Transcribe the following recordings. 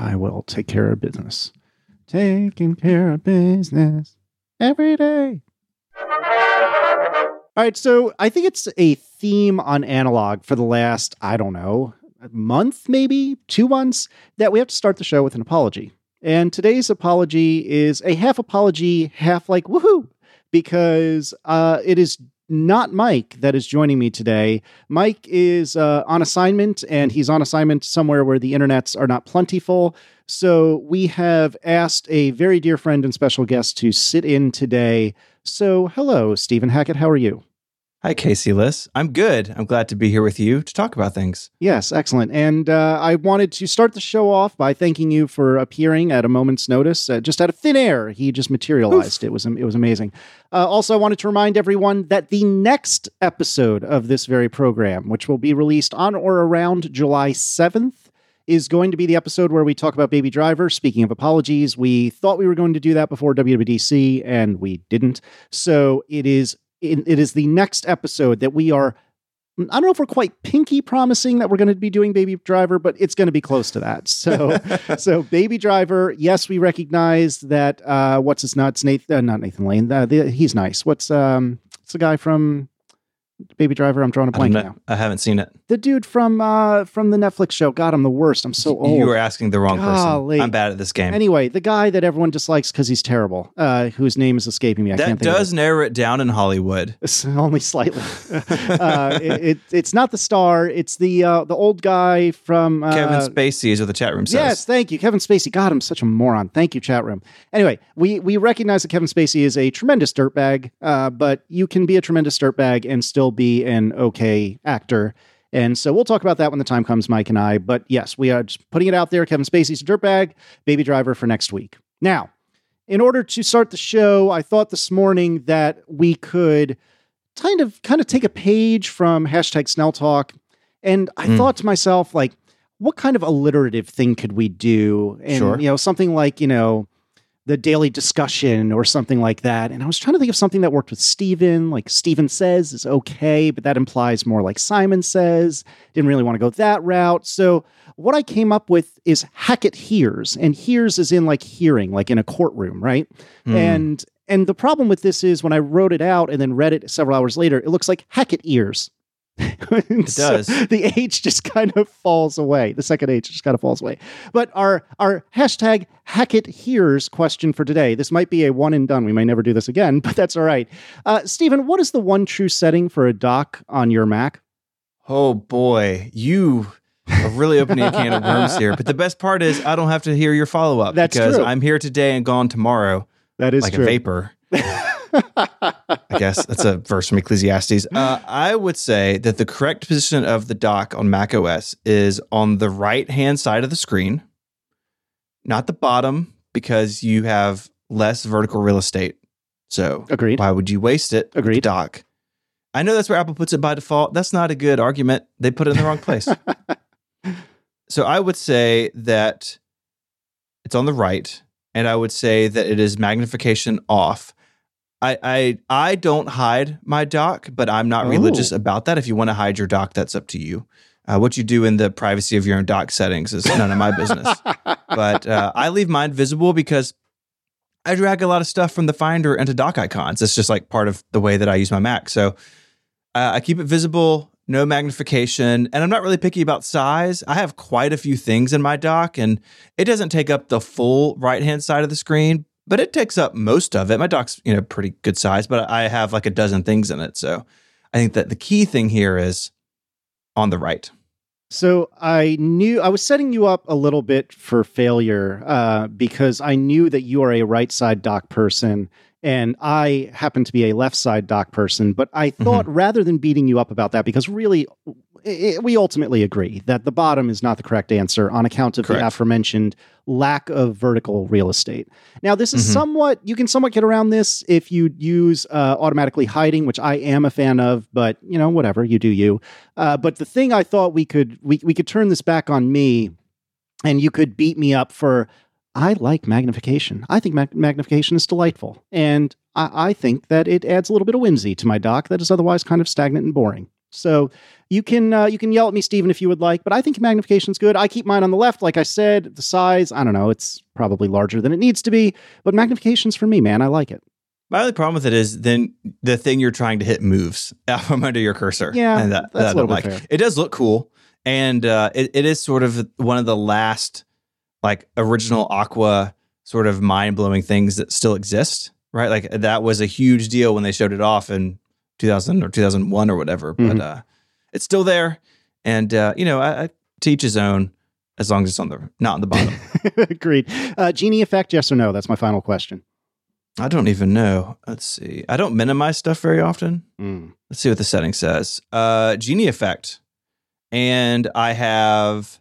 I will take care of business. Taking care of business every day. All right, so I think it's a theme on analog for the last, I don't know, month, maybe two months, that we have to start the show with an apology. And today's apology is a half apology, half like woohoo, because uh, it is not Myke that is joining me today. Myke is uh, on assignment, and he's on assignment somewhere where the internets are not plentiful. So we have asked a very dear friend and special guest to sit in today. So, hello, Stephen Hackett. How are you? Hi, Casey Liss. I'm good. I'm glad to be here with you to talk about things. Yes, excellent. And uh, I wanted to start the show off by thanking you for appearing at a moment's notice, uh, just out of thin air. He just materialized. Oof. It was it was amazing. Uh, also, I wanted to remind everyone that the next episode of this very program, which will be released on or around July seventh, is going to be the episode where we talk about Baby Driver. Speaking of apologies, we thought we were going to do that before WWDC, and we didn't. So it is it is the next episode that we are I don't know if we're quite pinky promising that we're going to be doing Baby Driver, but it's going to be close to that. So, so Baby Driver, yes, we recognize that. Uh, what's his nuts? Nathan, uh, not Nathan Lane. Uh, the, he's nice. What's um, what's the guy from Baby Driver. I'm drawing a blank now. I haven't seen it. The dude from uh from the Netflix show. God, I'm the worst. I'm so old. You were asking the wrong Golly. person. I'm bad at this game. Anyway, the guy that everyone dislikes because he's terrible, uh, whose name is escaping me. I that can't think does narrow it down in Hollywood. It's only slightly. uh, it, it, it's not the star. It's the uh, the old guy from uh, Kevin Spacey is what the chat room says. Yes, thank you, Kevin Spacey. God, I'm such a moron. Thank you, chat room. Anyway, we we recognize that Kevin Spacey is a tremendous dirtbag, uh, but you can be a tremendous dirtbag and still be an okay actor. And so we'll talk about that when the time comes, Myke and I. But yes, we are just putting it out there. Kevin Spacey's a dirtbag, baby driver for next week. Now, in order to start the show, I thought this morning that we could kind of kind of take a page from hashtag Snell Talk. And I mm. thought to myself, like, what kind of alliterative thing could we do? And sure. you know, something like, you know, the daily discussion or something like that. And I was trying to think of something that worked with Steven, like Steven says is okay, but that implies more like Simon says. Didn't really want to go that route. So what I came up with is Hackett hears, and hears is in like hearing, like in a courtroom, right? Mm. And and the problem with this is when I wrote it out and then read it several hours later, it looks like Hackett ears. it does. the H just kind of falls away. The second H just kind of falls away. But our our hashtag Hackett hears question for today. This might be a one and done. We may never do this again, but that's all right. Uh, Stephen, what is the one true setting for a dock on your Mac? Oh boy, you are really opening a can of worms here. But the best part is I don't have to hear your follow up because true. I'm here today and gone tomorrow. That is like true. a vapor. I guess that's a verse from Ecclesiastes. Uh, I would say that the correct position of the dock on Mac OS is on the right hand side of the screen, not the bottom, because you have less vertical real estate. So, agreed. Why would you waste it? Agreed. dock. I know that's where Apple puts it by default. That's not a good argument. They put it in the wrong place. so, I would say that it's on the right, and I would say that it is magnification off I, I I don't hide my dock, but I'm not oh. religious about that. If you want to hide your dock, that's up to you. Uh, what you do in the privacy of your own dock settings is none of my business. but uh, I leave mine visible because I drag a lot of stuff from the Finder into dock icons. It's just like part of the way that I use my Mac. So uh, I keep it visible, no magnification, and I'm not really picky about size. I have quite a few things in my dock, and it doesn't take up the full right hand side of the screen, but it takes up most of it. My dock's, you know, pretty good size, but I have like a dozen things in it. So I think that the key thing here is on the right. So I knew I was setting you up a little bit for failure uh, because I knew that you are a right side dock person and I happen to be a left side doc person. But I thought mm-hmm. rather than beating you up about that, because really it, we ultimately agree that the bottom is not the correct answer on account of correct. the aforementioned lack of vertical real estate. Now, this is mm-hmm. somewhat, you can somewhat get around this if you use uh, automatically hiding, which I am a fan of, but you know, whatever, you do you. Uh, but the thing I thought we could, we, we could turn this back on me and you could beat me up for, I like magnification. I think mag- magnification is delightful. And I-, I think that it adds a little bit of whimsy to my dock that is otherwise kind of stagnant and boring. So you can uh, you can yell at me, Stephen, if you would like, but I think magnification's good. I keep mine on the left, like I said. The size, I don't know, it's probably larger than it needs to be, but magnification's for me, man. I like it. My only problem with it is then the thing you're trying to hit moves out from under your cursor. Yeah, and that, that's that a little I like. fair. It does look cool, and uh, it, it is sort of one of the last like original Aqua sort of mind blowing things that still exist. Right, like that was a huge deal when they showed it off in 2000 or 2001 or whatever. Mhm. But uh, it's still there, and uh, you know, I, I teach his own as long as it's on the not on the bottom. Agreed. Uh, genie effect, yes or no? That's my final question. I don't even know. Let's see. I don't minimize stuff very often. Mm. Let's see what the setting says. Uh, Genie effect, and I have.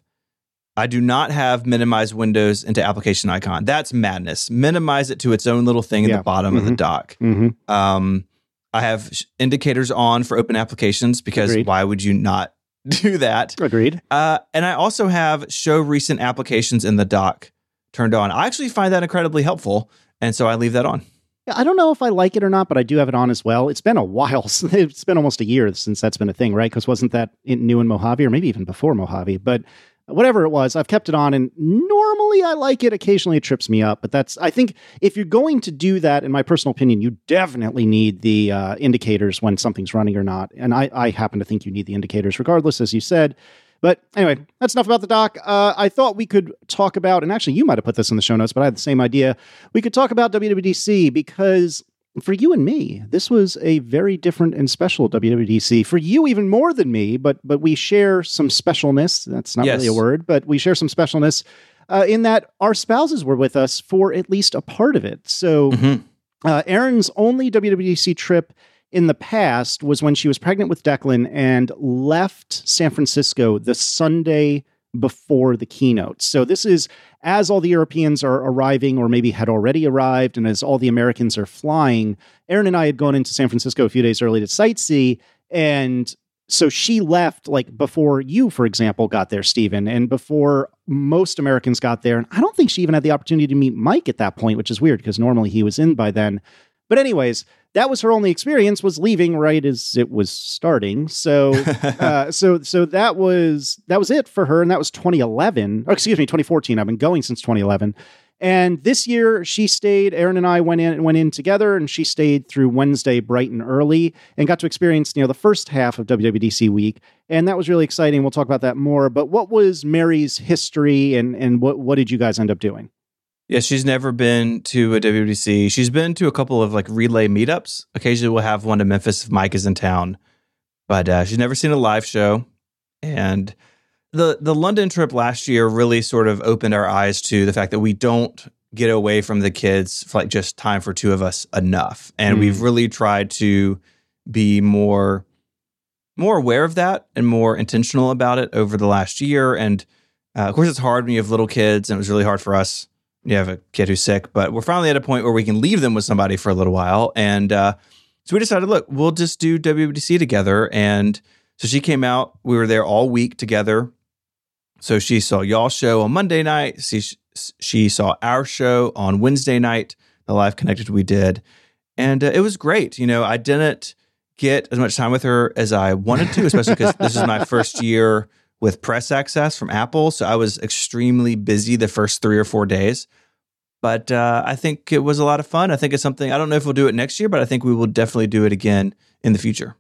I do not have minimize windows into application icon. That's madness. Minimize it to its own little thing in Yeah. the bottom of the Mhm. dock. hmm Um, I have sh- indicators on for open applications because Agreed. why would you not do that? Agreed. Uh, and I also have show recent applications in the dock turned on. I actually find that incredibly helpful, and so I leave that on. Yeah, I don't know if I like it or not, but I do have it on as well. It's been a while. It's been almost a year since that's been a thing, right? Because wasn't that in, new in Mojave or maybe even before Mojave? But whatever it was, I've kept it on and normally I like it. Occasionally it trips me up. But that's, I think if you're going to do that, in my personal opinion, you definitely need the uh, indicators when something's running or not. And I, I happen to think you need the indicators regardless, as you said. But anyway, that's enough about the doc. Uh, I thought we could talk about, and actually, you might have put this in the show notes, but I had the same idea. We could talk about WWDC because for you and me, this was a very different and special WWDC. For you, even more than me, but but we share some specialness. That's not really a word, but we share some specialness uh, in that our spouses were with us for at least a part of it. So. Mhm. Uh, Erin's only WWDC trip in the past was when she was pregnant with Declan and left San Francisco the Sunday before the keynote. So this is as all the Europeans are arriving or maybe had already arrived and as all the Americans are flying, Erin and I had gone into San Francisco a few days early to sightsee and so she left like before you, for example, got there, Stephen, and before most Americans got there. And I don't think she even had the opportunity to meet Myke at that point, which is weird because normally he was in by then. But anyways, that was her only experience was leaving right as it was starting. So uh, so so that was that was it for her, and that was 2011. Or excuse me, 2014. I've been going since 2011. And this year she stayed. Erin and I went in went in together, and she stayed through Wednesday bright and early, and got to experience you know the first half of WWDC week, and that was really exciting. We'll talk about that more. But what was Mary's history, and and what what did you guys end up doing? Yeah, she's never been to a WWDC. She's been to a couple of like relay meetups. Occasionally, we'll have one in Memphis if Myke is in town, but uh, she's never seen a live show. And the the London trip last year really sort of opened our eyes to the fact that we don't get away from the kids for like just time for two of us enough, and Mm. we've really tried to be more more aware of that and more intentional about it over the last year. And uh, of course, it's hard when you have little kids, and it was really hard for us you have a kid who's sick, but we're finally at a point where we can leave them with somebody for a little while. And uh, so we decided, look, we'll just do WWDC together. And so she came out. We were there all week together. So she saw y'all show on Monday night. She, she saw our show on Wednesday night, the live connected we did. And uh, it was great. You know, I didn't get as much time with her as I wanted to, especially because this is my first year with press access from Apple. So I was extremely busy the first three or four days. But uh, I think it was a lot of fun. I think it's something, I don't know if we'll do it next year, but I think we will definitely do it again in the future.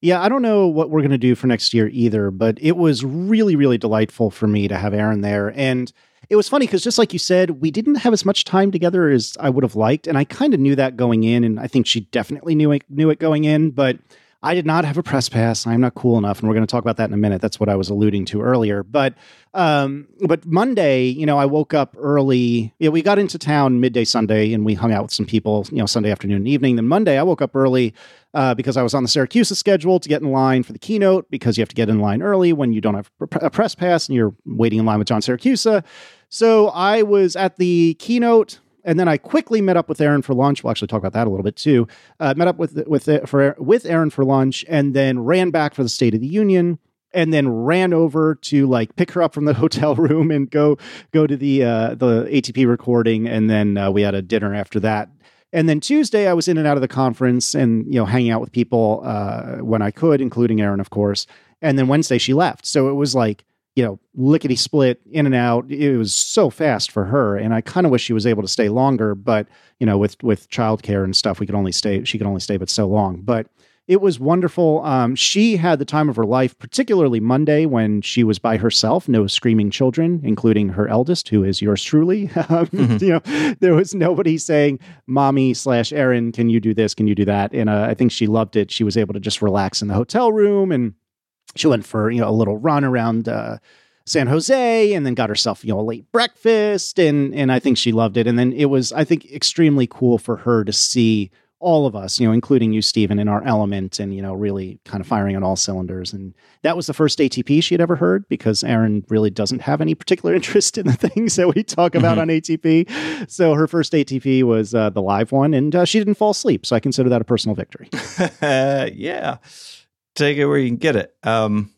Yeah, I don't know what we're going to do for next year either, but it was really, really delightful for me to have Erin there. And it was funny because just like you said, we didn't have as much time together as I would have liked. And I kind of knew that going in. And I think she definitely knew it, knew it going in, but I did not have a press pass. I'm not cool enough. And we're going to talk about that in a minute. That's what I was alluding to earlier. But, um, but Monday, you know, I woke up early. Yeah, we got into town midday Sunday and we hung out with some people, you know, Sunday afternoon and evening. Then Monday, I woke up early uh, because I was on the Siracusa schedule to get in line for the keynote because you have to get in line early when you don't have a press pass and you're waiting in line with John Siracusa. So I was at the keynote. And then I quickly met up with Erin for lunch. We'll actually talk about that a little bit too. Uh, met up with with for with Erin for lunch, and then ran back for the State of the Union, and then ran over to like pick her up from the hotel room and go go to the uh, the ATP recording, and then uh, we had a dinner after that. And then Tuesday, I was in and out of the conference and you know hanging out with people uh, when I could, including Erin, of course. And then Wednesday, she left. So it was like you know lickety split in and out. It was so fast for her, and I kind of wish she was able to stay longer. But you know, with with childcare and stuff, we could only stay. She could only stay but so long. But it was wonderful. Um, she had the time of her life, particularly Monday when she was by herself, no screaming children, including her eldest, who is yours truly. Um, mm-hmm. You know, there was nobody saying, "Mommy slash Erin, can you do this? Can you do that?" And uh, I think she loved it. She was able to just relax in the hotel room, and she went for you know a little run around. Uh, San Jose and then got herself, you know, a late breakfast and and I think she loved it. And then it was, I think, extremely cool for her to see all of us, you know, including you, Stephen, in our element and, you know, really kind of firing on all cylinders. And that was the first ATP she had ever heard because Erin really doesn't have any particular interest in the things that we talk about mm-hmm. on ATP. So her first ATP was uh, the live one and uh, she didn't fall asleep. So I consider that a personal victory. yeah. Take it where you can get it. Um,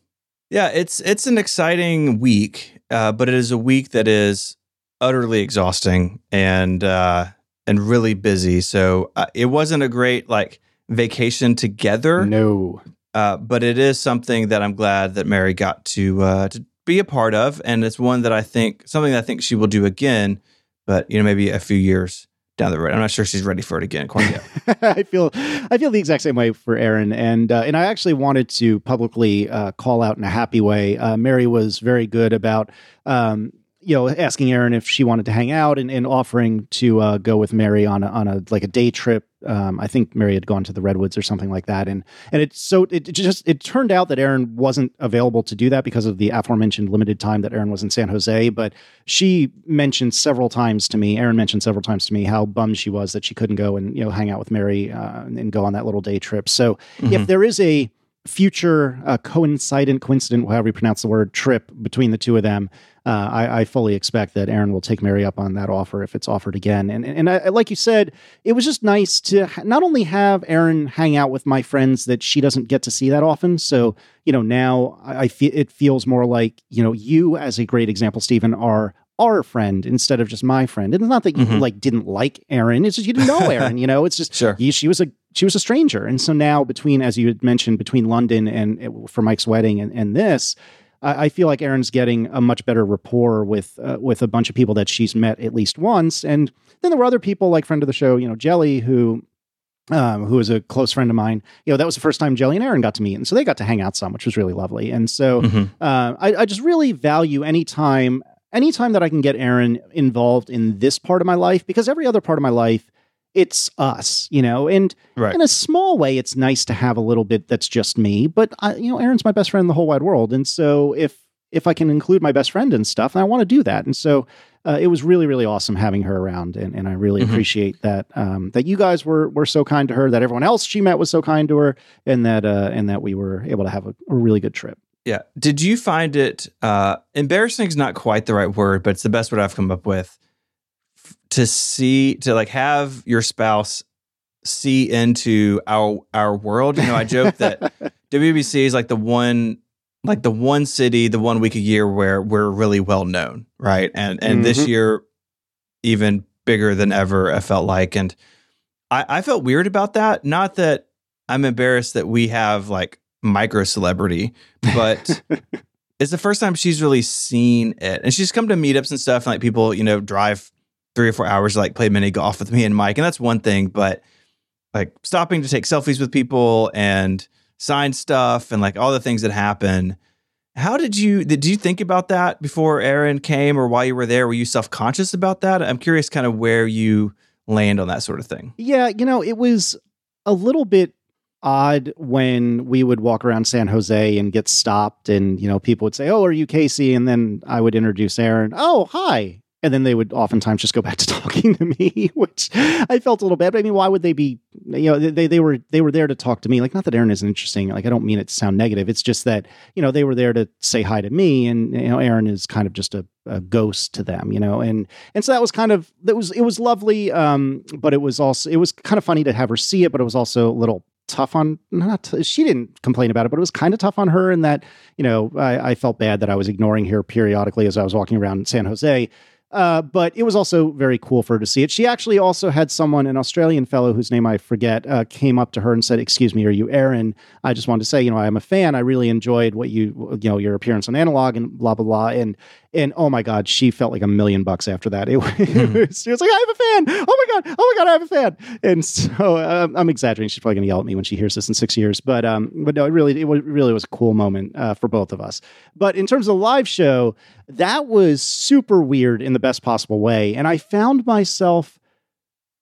yeah, it's it's an exciting week, uh, but it is a week that is utterly exhausting and uh, and really busy. So uh, it wasn't a great like vacation together. No. Uh, but it is something that I'm glad that Mary got to uh, to be a part of, and it's one that I think something that I think she will do again, but you know maybe a few years down the road. I'm not sure she's ready for it again quite yet. I feel I feel the exact same way for Erin, and uh, and I actually wanted to publicly uh, call out in a happy way. Uh, Mary was very good about. Um, you know, asking Erin if she wanted to hang out and, and offering to uh, go with Mary on a, on a like a day trip. Um, I think Mary had gone to the redwoods or something like that, and and it so it just it turned out that Erin wasn't available to do that because of the aforementioned limited time that Erin was in San Jose. But she mentioned several times to me, Erin mentioned several times to me how bummed she was that she couldn't go and you know hang out with Mary uh, and go on that little day trip. So mm-hmm. if there is a future uh, coincident, coincident, however you pronounce the word, trip between the two of them uh, I, I, fully expect that Erin will take Mary up on that offer if it's offered again. And and I, like you said, it was just nice to not only have Erin hang out with my friends that she doesn't get to see that often. So you know now I, I feel it feels more like you know you as a great example, Stephen, are our friend instead of just my friend. And it's not that you mm-hmm. like didn't like Erin. it's just you didn't know Erin. You know, it's just sure. You, she was a she was a stranger, and so now between as you had mentioned between London and for Myke's wedding and, and this I, I feel like Erin's getting a much better rapport with uh, with a bunch of people that she's met at least once. And then there were other people like friend of the show, you know, Jelly, who um, who is a close friend of mine. You know, that was the first time Jelly and Erin got to meet, and so they got to hang out some, which was really lovely. And so mm-hmm. uh, I, I, just really value any time, anytime that I can get Erin involved in this part of my life, because every other part of my life it's us, you know, and right. in a small way, it's nice to have a little bit that's just me. But I, you know, Erin's my best friend in the whole wide world, and so if if I can include my best friend and stuff, and I want to do that. And so uh, it was really really awesome having her around, and, and I really mm-hmm. appreciate that um, that you guys were were so kind to her, that everyone else she met was so kind to her, and that uh, and that we were able to have a, a really good trip. Yeah. Did you find it uh, embarrassing? Is not quite the right word, but it's the best word I've come up with to see to like have your spouse see into our our world. You know, I joke that WWDC is like the one like the one city, the one week a year where we're really well known, right? And and mm-hmm. this year even bigger than ever, I felt like. And I, I felt weird about that. Not that I'm embarrassed that we have like micro celebrity, but it's the first time she's really seen it. And she's come to meetups and stuff, and like people, you know, drive three or four hours to like play mini golf with me and Myke, and that's one thing. But like stopping to take selfies with people and sign stuff and like all the things that happen. How did you did you think about that before Erin came or while you were there? Were you self conscious about that? I'm curious, kind of where you land on that sort of thing. Yeah, you know, it was a little bit odd when we would walk around San Jose and get stopped and you know people would say, "Oh, are you Casey?" and then I would introduce Erin. "Oh, hi." And then they would oftentimes just go back to talking to me, which I felt a little bad. But I mean, why would they be? You know, they they were they were there to talk to me. Like, not that Erin isn't interesting. Like, I don't mean it to sound negative. It's just that you know they were there to say hi to me, and you know, Erin is kind of just a, a ghost to them. You know, and and so that was kind of that was it was lovely, um, but it was also it was kind of funny to have her see it, but it was also a little tough on not she didn't complain about it but it was kind of tough on her in that you know I, I, felt bad that i was ignoring her periodically as i was walking around san jose Uh, but it was also very cool for her to see it. She actually also had someone, an Australian fellow whose name I forget, uh, came up to her and said, "Excuse me, are you Erin? I just wanted to say, you know, I'm a fan. I really enjoyed what you, you know, your appearance on Analog and blah blah blah." And and oh my god, she felt like a million bucks after that. It, Hmm. was, she was like, "I have a fan! Oh my god! Oh my god, I have a fan!" And so um, I'm exaggerating. She's probably going to yell at me when she hears this in six years. But um, but no, it really it was, really was a cool moment uh, for both of us. But in terms of the live show, that was super weird in the best possible way, and I found myself.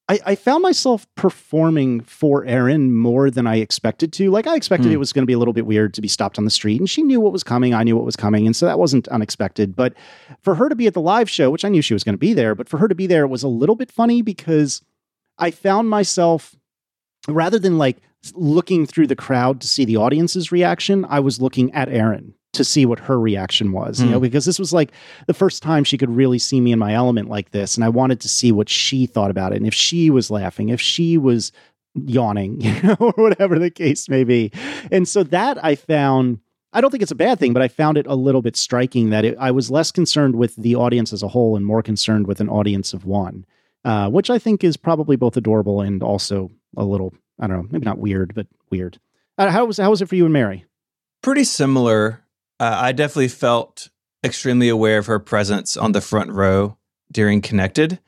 I, I found myself performing for Erin more than I expected to. Like I expected Hmm. it was going to be a little bit weird to be stopped on the street, and she knew what was coming. I knew what was coming, and so that wasn't unexpected. But for her to be at the live show, which I knew she was going to be there, but for her to be there was a little bit funny because I found myself rather than like looking through the crowd to see the audience's reaction, I was looking at Erin to see what her reaction was, you Hmm. know, because this was like the first time she could really see me in my element like this. And I wanted to see what she thought about it. And if she was laughing, if she was yawning, you know, or whatever the case may be. And so that I found, I don't think it's a bad thing, but I found it a little bit striking that it, I was less concerned with the audience as a whole and more concerned with an audience of one, uh, which I think is probably both adorable and also a little, I don't know, maybe not weird, but weird. Uh, how was how was it for you and Mary? Pretty similar. Uh, I definitely felt extremely aware of her presence on the front row during Connected,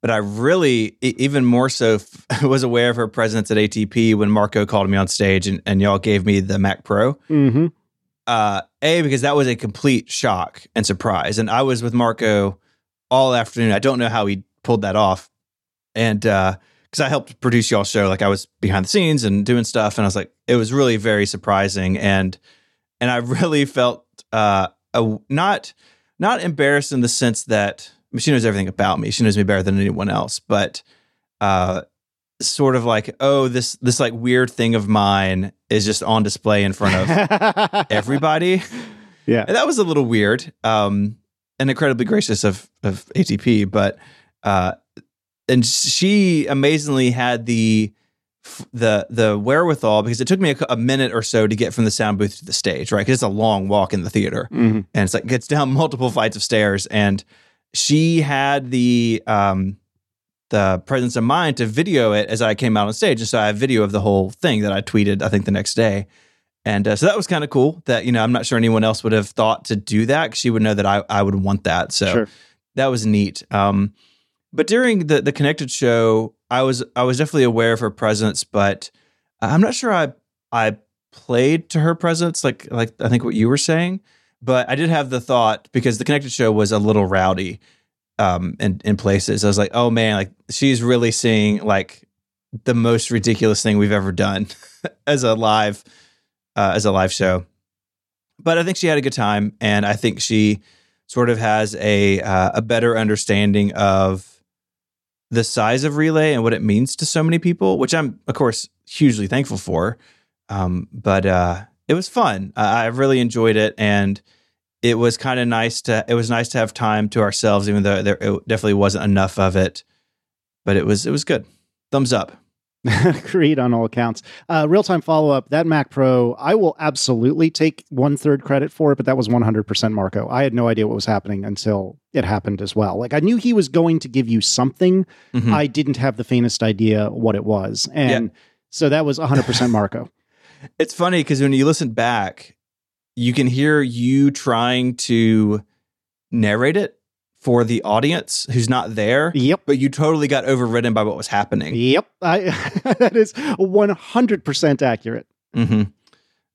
but I really, even more so, f- was aware of her presence at ATP when Marco called me on stage and, and y'all gave me the Mac Pro. Mm-hmm. uh, a because that was a complete shock and surprise, and I was with Marco all afternoon. I don't know how he pulled that off, and because I helped produce y'all's show, like I was behind the scenes and doing stuff, and I was like, it was really very surprising, and and I really felt uh, a, not not embarrassed in the sense that I mean, she knows everything about me. She knows me better than anyone else, but uh, sort of like, oh, this this like weird thing of mine is just on display in front of everybody. Yeah. And that was a little weird. Um, and incredibly gracious of of ATP, but uh, and she amazingly had the the the wherewithal because it took me a, a minute or so to get from the sound booth to the stage, right? Because it's a long walk in the theater, Mhm. and it's like gets down multiple flights of stairs, and she had the um the presence of mind to video it as I came out on stage, and so I have video of the whole thing that I tweeted. I think the next day. And uh, so that was kind of cool that, you know, I'm not sure anyone else would have thought to do that she would know that I, I would want that. So Sure. that was neat. Um, but during the, the connected show, I was, I was definitely aware of her presence, but I'm not sure I, I played to her presence. Like, like I think what you were saying, but I did have the thought because the connected show was a little rowdy, um, in, in places. I was like, oh man, like she's really seeing like the most ridiculous thing we've ever done as a live, uh, as a live show. But I think she had a good time, and I think she sort of has a uh, a better understanding of the size of relay and what it means to so many people, which I'm of course hugely thankful for. Um, but uh, it was fun. I really enjoyed it, and it was kind of nice to. It was nice to have time to ourselves, even though there it definitely wasn't enough of it. But it was it was good. Thumbs up. Agreed on all accounts. Uh, Real time follow up. That Mac Pro, I will absolutely take one third credit for it, but that was 100% Marco. I had no idea what was happening until it happened as well. Like I knew he was going to give you something. Mhm. I didn't have the faintest idea what it was. And so that was 100% Marco. It's funny because when you listen back, you can hear you trying to narrate it for the audience who's not there, yep. but you totally got overridden by what was happening. Yep. I, that is 100% accurate. hmm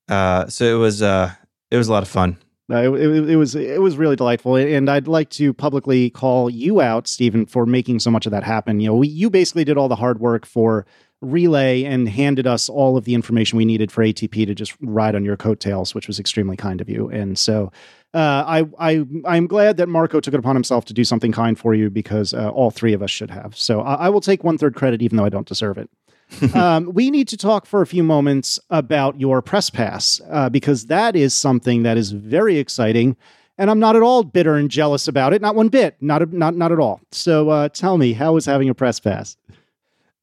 Uh, so it was uh, it was a lot of fun. No, it, it, it was it was really delightful, and I'd like to publicly call you out, Stephen, for making so much of that happen. You know, we, you basically did all the hard work for relay and handed us all of the information we needed for ATP to just ride on your coattails, which was extremely kind of you. And so, uh, I I I'm glad that Marco took it upon himself to do something kind for you because uh, all three of us should have. So I, I will take one third credit, even though I don't deserve it. um, we need to talk for a few moments about your press pass uh, because that is something that is very exciting, and I'm not at all bitter and jealous about it. Not one bit. Not not not at all. So uh, tell me, how was having a press pass?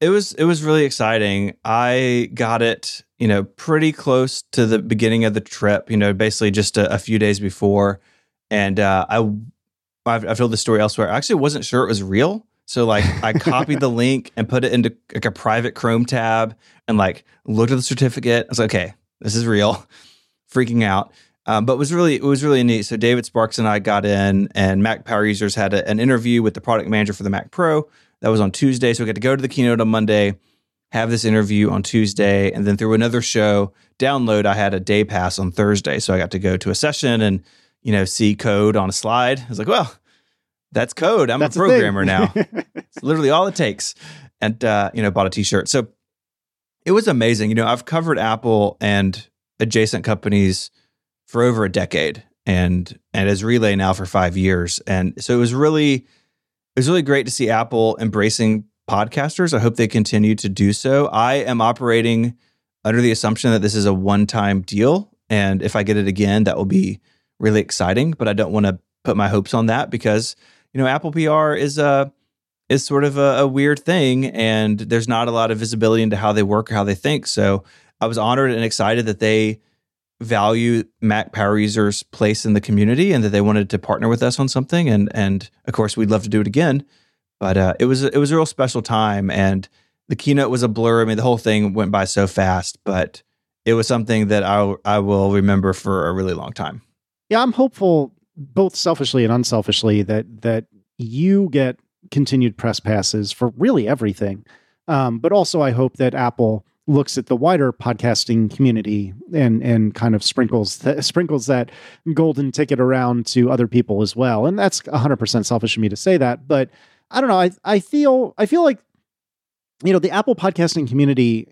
It was it was really exciting. I got it, you know, pretty close to the beginning of the trip. You know, basically just a, a few days before, and uh, I I've, I've told this story elsewhere. I actually wasn't sure it was real. So like I copied the link and put it into like a private Chrome tab and like looked at the certificate. I was like, okay, this is real. Freaking out. Um, but it was really it was really neat. So David Sparks and I got in, and Mac Power Users had a, an interview with the product manager for the Mac Pro. That was on Tuesday. So we got to go to the keynote on Monday, have this interview on Tuesday, and then through another show download, I had a day pass on Thursday. So I got to go to a session and you know see code on a slide. I was like, well, that's code. I'm That's a programmer now. it's literally all it takes. And uh, you know, bought a t-shirt. So it was amazing. You know, I've covered Apple and adjacent companies for over a decade and and as relay now for five years. And so it was really was really great to see Apple embracing podcasters. I hope they continue to do so. I am operating under the assumption that this is a one-time deal. And if I get it again, that will be really exciting. But I don't want to put my hopes on that because, you know, Apple PR is a is sort of a, a weird thing and there's not a lot of visibility into how they work or how they think. So I was honored and excited that they value Mac power users' place in the community and that they wanted to partner with us on something. And and of course, we'd love to do it again. But uh, it was it was a real special time, and the keynote was a blur. I mean, the whole thing went by so fast, but it was something that I I will remember for a really long time. Yeah, I'm hopeful, both selfishly and unselfishly, that that you get continued press passes for really everything. Um, but also, I hope that Apple looks at the wider podcasting community and and kind of sprinkles th- sprinkles that golden ticket around to other people as well. And that's 100% selfish of me to say that, but I don't know. I I feel I feel like you know the Apple podcasting community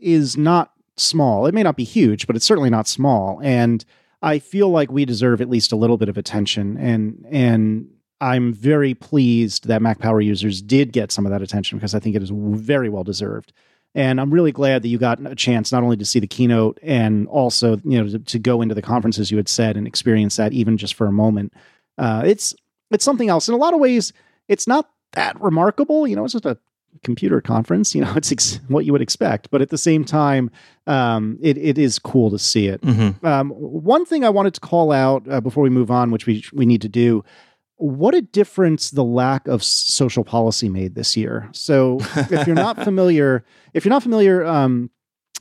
is not small. It may not be huge, but it's certainly not small. And I feel like we deserve at least a little bit of attention. And and I'm very pleased that Mac Power users did get some of that attention because I think it is very well deserved. And I'm really glad that you got a chance not only to see the keynote and also you know to, to go into the conferences you had said and experience that even just for a moment. Uh, it's it's something else in a lot of ways. It's not that remarkable. You know, it's just a computer conference. You know, it's ex- what you would expect, but at the same time, um, it it is cool to see it. Mm-hmm. Um, one thing I wanted to call out uh, before we move on, which we we need to do, what a difference the lack of social policy made this year. So, if you're not familiar, if you're not familiar, um,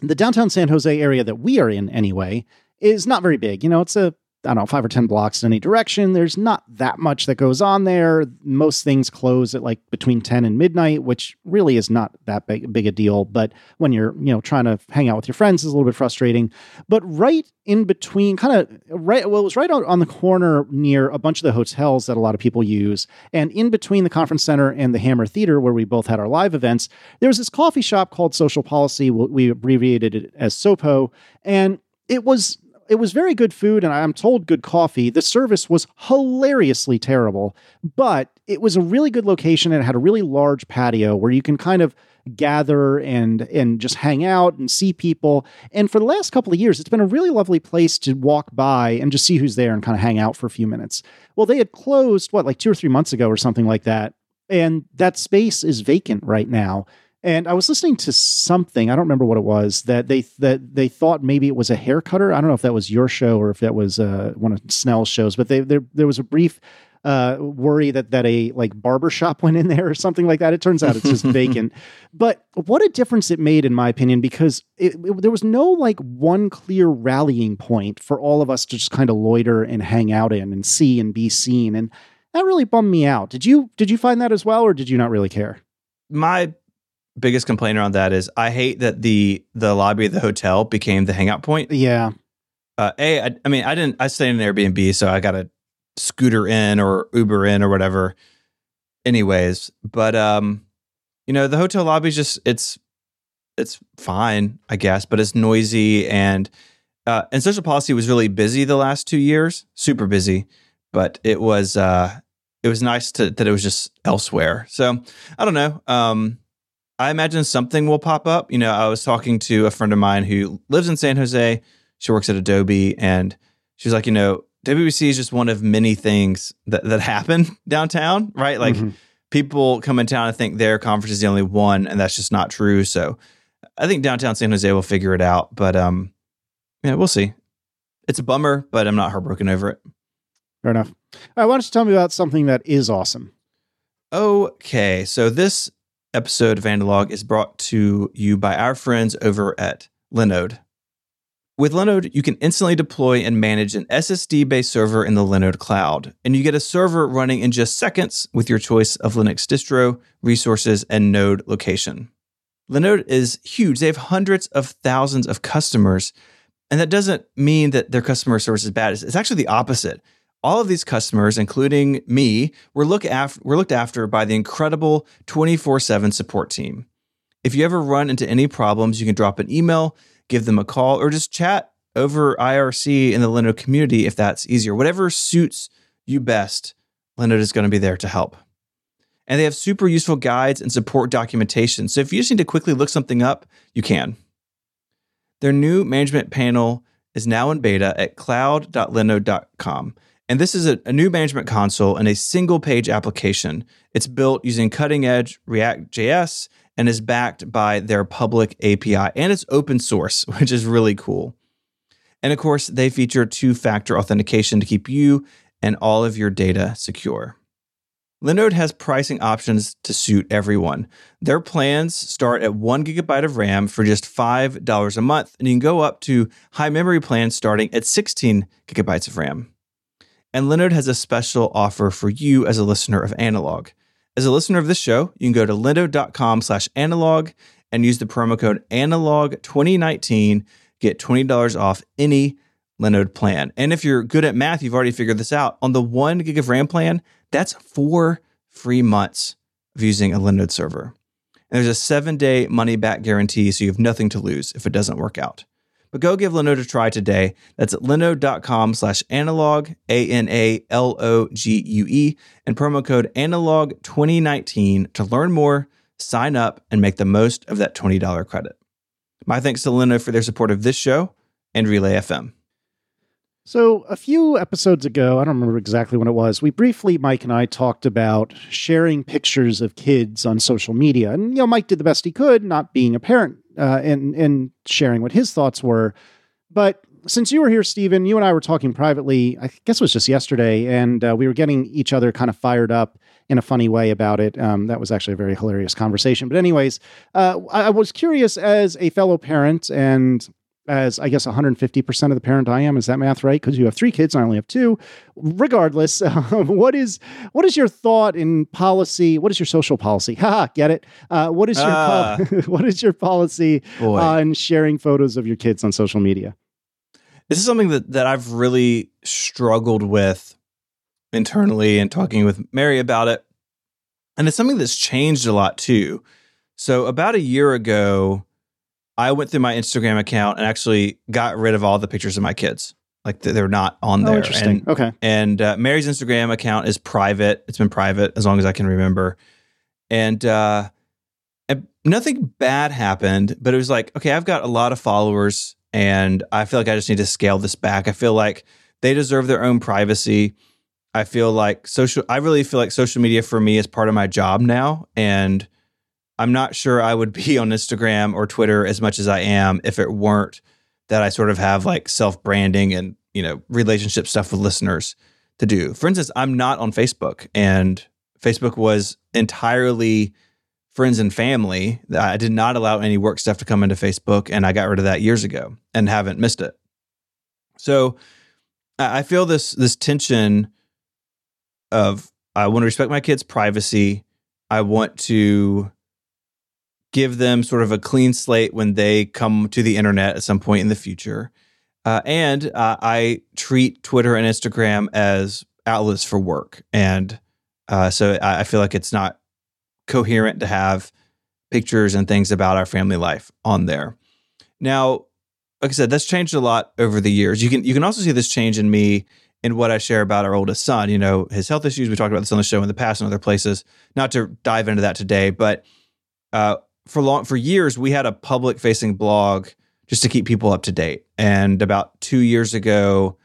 the downtown San Jose area that we are in, anyway, is not very big. You know, it's a I don't know, five or 10 blocks in any direction. There's not that much that goes on there. Most things close at like between 10 and midnight, which really is not that big, big a deal. But when you're, you know, trying to hang out with your friends is a little bit frustrating. But right in between, kind of right, well, it was right on, on the corner near a bunch of the hotels that a lot of people use. And in between the conference center and the Hammer Theater, where we both had our live events, there was this coffee shop called Social Policy. We abbreviated it as SOPO. And it was it was very good food and I'm told good coffee. The service was hilariously terrible, but it was a really good location and it had a really large patio where you can kind of gather and and just hang out and see people. And for the last couple of years, it's been a really lovely place to walk by and just see who's there and kind of hang out for a few minutes. Well, they had closed what like 2 or 3 months ago or something like that. And that space is vacant right now. And I was listening to something, I don't remember what it was, that they that they thought maybe it was a hair cutter. I don't know if that was your show or if that was uh, one of Snell's shows, but they, there there was a brief uh, worry that that a like barber shop went in there or something like that. It turns out it's just vacant. But what a difference it made, in my opinion, because it, it, there was no like one clear rallying point for all of us to just kind of loiter and hang out in and see and be seen. And that really bummed me out. Did you did you find that as well, or did you not really care? My biggest complaint around that is I hate that the the lobby of the hotel became the hangout point. Yeah. Uh, a, I, I mean, I didn't. I stayed in an Airbnb, so I got a scooter in or Uber in or whatever. Anyways, but um, you know, the hotel lobby is just it's it's fine, I guess, but it's noisy and uh, and social policy was really busy the last two years, super busy. But it was uh, it was nice to that it was just elsewhere. So I don't know. Um, I imagine something will pop up. You know, I was talking to a friend of mine who lives in San Jose. She works at Adobe, and she's like, you know, WWDC is just one of many things that that happen downtown, right? Like Mhm. people come in town and think their conference is the only one, and that's just not true. So I think downtown San Jose will figure it out, but um, yeah, we'll see. It's a bummer, but I'm not heartbroken over it. Fair enough. All right, why don't you tell me about something that is awesome? Okay, so this episode of Analog is brought to you by our friends over at Linode. With Linode, you can instantly deploy and manage an SSD based server in the Linode cloud, and you get a server running in just seconds with your choice of Linux distro, resources, and node location. Linode is huge. They have hundreds of thousands of customers, and that doesn't mean that their customer service is bad. It's actually the opposite all of these customers, including me, were, look af- were looked after by the incredible 24 7 support team. If you ever run into any problems, you can drop an email, give them a call, or just chat over IRC in the Linode community if that's easier. Whatever suits you best, Linode is going to be there to help. And they have super useful guides and support documentation. So if you just need to quickly look something up, you can. Their new management panel is now in beta at cloud.linode.com. And this is a, a, new management console and a single page application. It's built using cutting edge React.js and is backed by their public API and it's open source, which is really cool. And of course, they feature two factor authentication to keep you and all of your data secure. Linode has pricing options to suit everyone. Their plans start at one gigabyte of RAM for just $5 a month, and you can go up to high memory plans starting at 16 gigabytes of RAM. And Linode has a special offer for you as a listener of Analog. As a listener of this show, you can go to linode.com slash analog and use the promo code analog2019, get $20 off any Linode plan. And if you're good at math, you've already figured this out. On the one gig of RAM plan, that's four free months of using a Linode server. And there's a seven day money back guarantee, so you have nothing to lose if it doesn't work out. But go give Linode a try today. That's at linode.com slash analog, A N A L O G U E, and promo code analog 2019 to learn more, sign up, and make the most of that $20 credit. My thanks to Linode for their support of this show and Relay FM. So, a few episodes ago, I don't remember exactly when it was, we briefly, Myke and I talked about sharing pictures of kids on social media. And, you know, Myke did the best he could, not being a parent uh, and and sharing what his thoughts were. But since you were here, Stephen, you and I were talking privately. I guess it was just yesterday, and uh, we were getting each other kind of fired up in a funny way about it. Um, that was actually a very hilarious conversation. But anyways, uh, I, I was curious as a fellow parent and as I guess 150% of the parent I am. Is that math right? Because you have three kids, I only have two. Regardless, what is what is your thought in policy? What is your social policy? Haha, get it? Uh, what is your uh, what is your policy boy. on sharing photos of your kids on social media? This is something that that I've really struggled with internally and talking with Mary about it. And it's something that's changed a lot too. So about a year ago, I went through my Instagram account and actually got rid of all the pictures of my kids. Like they're not on oh, there. interesting. And, okay. And uh, Mary's Instagram account is private. It's been private as long as I can remember. And, uh, and nothing bad happened, but it was like, okay, I've got a lot of followers and I feel like I just need to scale this back. I feel like they deserve their own privacy. I feel like social, I really feel like social media for me is part of my job now. And I'm not sure I would be on Instagram or Twitter as much as I am if it weren't that I sort of have like self branding and, you know, relationship stuff with listeners to do. For instance, I'm not on Facebook and Facebook was entirely friends and family. I did not allow any work stuff to come into Facebook and I got rid of that years ago and haven't missed it. So I feel this this tension of I want to respect my kids' privacy. I want to give them sort of a clean slate when they come to the internet at some point in the future. Uh, and uh, I treat Twitter and Instagram as outlets for work. And uh, so I, I, feel like it's not coherent to have pictures and things about our family life on there. Now, like I said, that's changed a lot over the years. You can you can also see this change in me in what I share about our oldest son. You know, his health issues. We talked about this on the show in the past and other places. Not to dive into that today, but uh, for long for years we had a public facing blog just to keep people up to date. And about two years ago,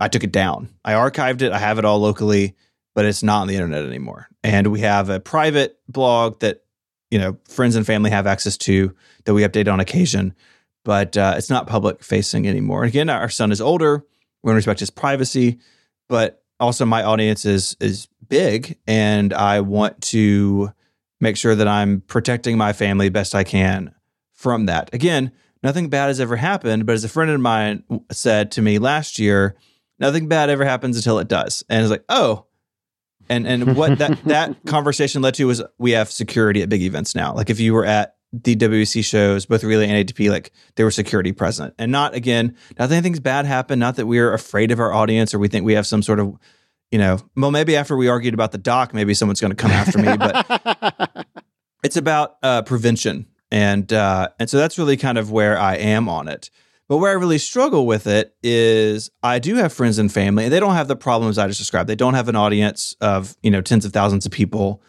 I took it down. I archived it. I have it all locally, but it's not on the internet anymore. And we have a private blog that you know friends and family have access to that we update on occasion, but uh, it's not public facing anymore. And again, our son is older. We want to respect his privacy, but also my audience is is big, and I want to make sure that I'm protecting my family best I can from that. Again, nothing bad has ever happened, but as a friend of mine said to me last year, nothing bad ever happens until it does. And it's like, oh, and and what that that conversation led to was we have security at big events now. Like if you were at the WWDC shows, both Relay and ATP, like there was security present, and not again, not that anything's bad happened, not that we're afraid of our audience or we think we have some sort of, you know, well maybe after we argued about the doc, maybe someone's going to come after me, but it's about uh, prevention, and uh, and so that's really kind of where I am on it. But where I really struggle with it is I do have friends and family, and they don't have the problems I just described. They don't have an audience of you know tens of thousands of people.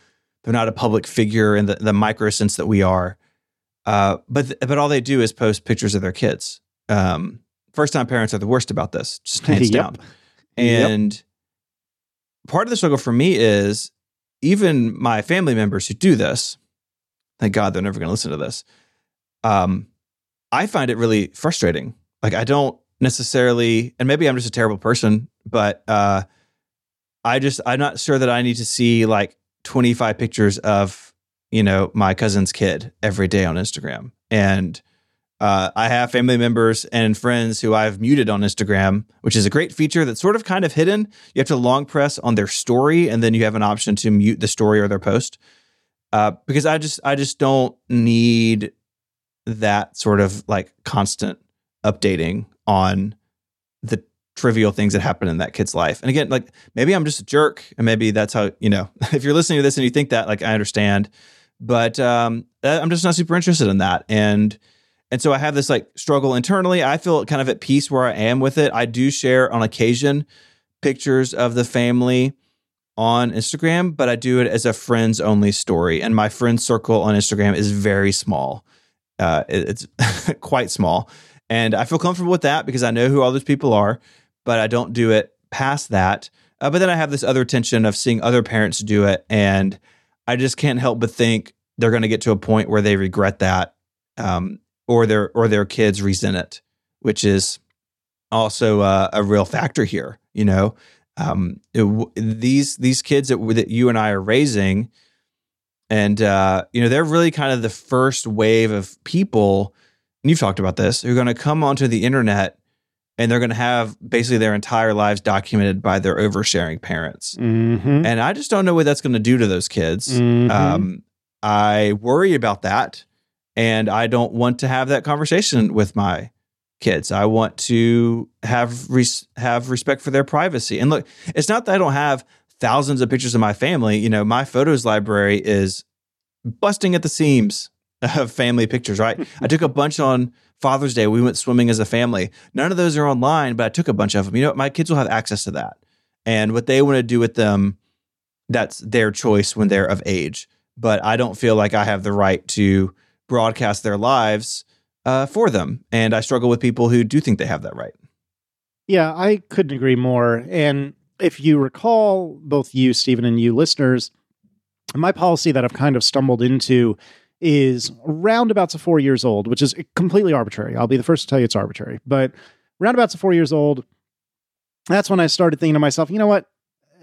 They're not a public figure in the, the micro sense that we are. Uh, but but all they do is post pictures of their kids. Um, first time parents are the worst about this, just hands yep. down. And yep. Part of the struggle for me is even my family members who do this. Thank God they're never going to listen to this. Um, I find it really frustrating. Like I don't necessarily, and maybe I'm just a terrible person, but uh, I just I'm not sure that I need to see like 25 pictures of you know my cousin's kid every day on Instagram, and uh, I have family members and friends who I've muted on Instagram, which is a great feature that's sort of kind of hidden. You have to long press on their story, and then you have an option to mute the story or their post. Uh, because I just I just don't need that sort of like constant updating on the trivial things that happen in that kid's life. And again, like maybe I'm just a jerk and maybe that's how, you know, if you're listening to this and you think that, like I understand, but um I'm just not super interested in that. And and so I have this like struggle internally. I feel kind of at peace where I am with it. I do share on occasion pictures of the family on Instagram, but I do it as a friends only story. And my friend circle on Instagram is very small. Uh, it's quite small. And I feel comfortable with that because I know who all those people are, but I don't do it past that. Uh, but then I have this other tension of seeing other parents do it. And I just can't help but think they're going to get to a point where they regret that um, or their or their kids resent it, which is also uh, a real factor here. You know, um, it, these these kids that, that you and I are raising, and uh, you know they're really kind of the first wave of people and you've talked about this who are going to come onto the internet and they're going to have basically their entire lives documented by their oversharing parents mm-hmm. and i just don't know what that's going to do to those kids mm-hmm. um, i worry about that and i don't want to have that conversation with my kids i want to have res- have respect for their privacy and look it's not that i don't have thousands of pictures of my family. You know, my photos library is busting at the seams of family pictures, right? I took a bunch on Father's Day. We went swimming as a family. None of those are online, but I took a bunch of them. You know, my kids will have access to that. And what they want to do with them, that's their choice when they're of age. But I don't feel like I have the right to broadcast their lives uh, for them. And I struggle with people who do think they have that right. Yeah, I couldn't agree more. And if you recall, both you, Stephen, and you listeners, my policy that I've kind of stumbled into is roundabouts of four years old, which is completely arbitrary. I'll be the first to tell you it's arbitrary, but roundabouts of four years old, that's when I started thinking to myself, you know what?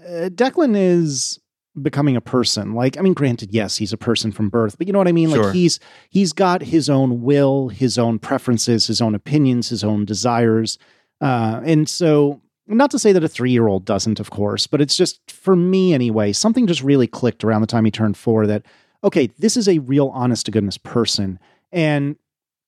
Uh, Declan is becoming a person. Like, I mean, granted, yes, he's a person from birth, but you know what I mean? Sure. Like he's he's got his own will, his own preferences, his own opinions, his own desires. Uh, and so not to say that a three year old doesn't, of course, but it's just for me anyway, something just really clicked around the time he turned four that, okay, this is a real honest to goodness person. And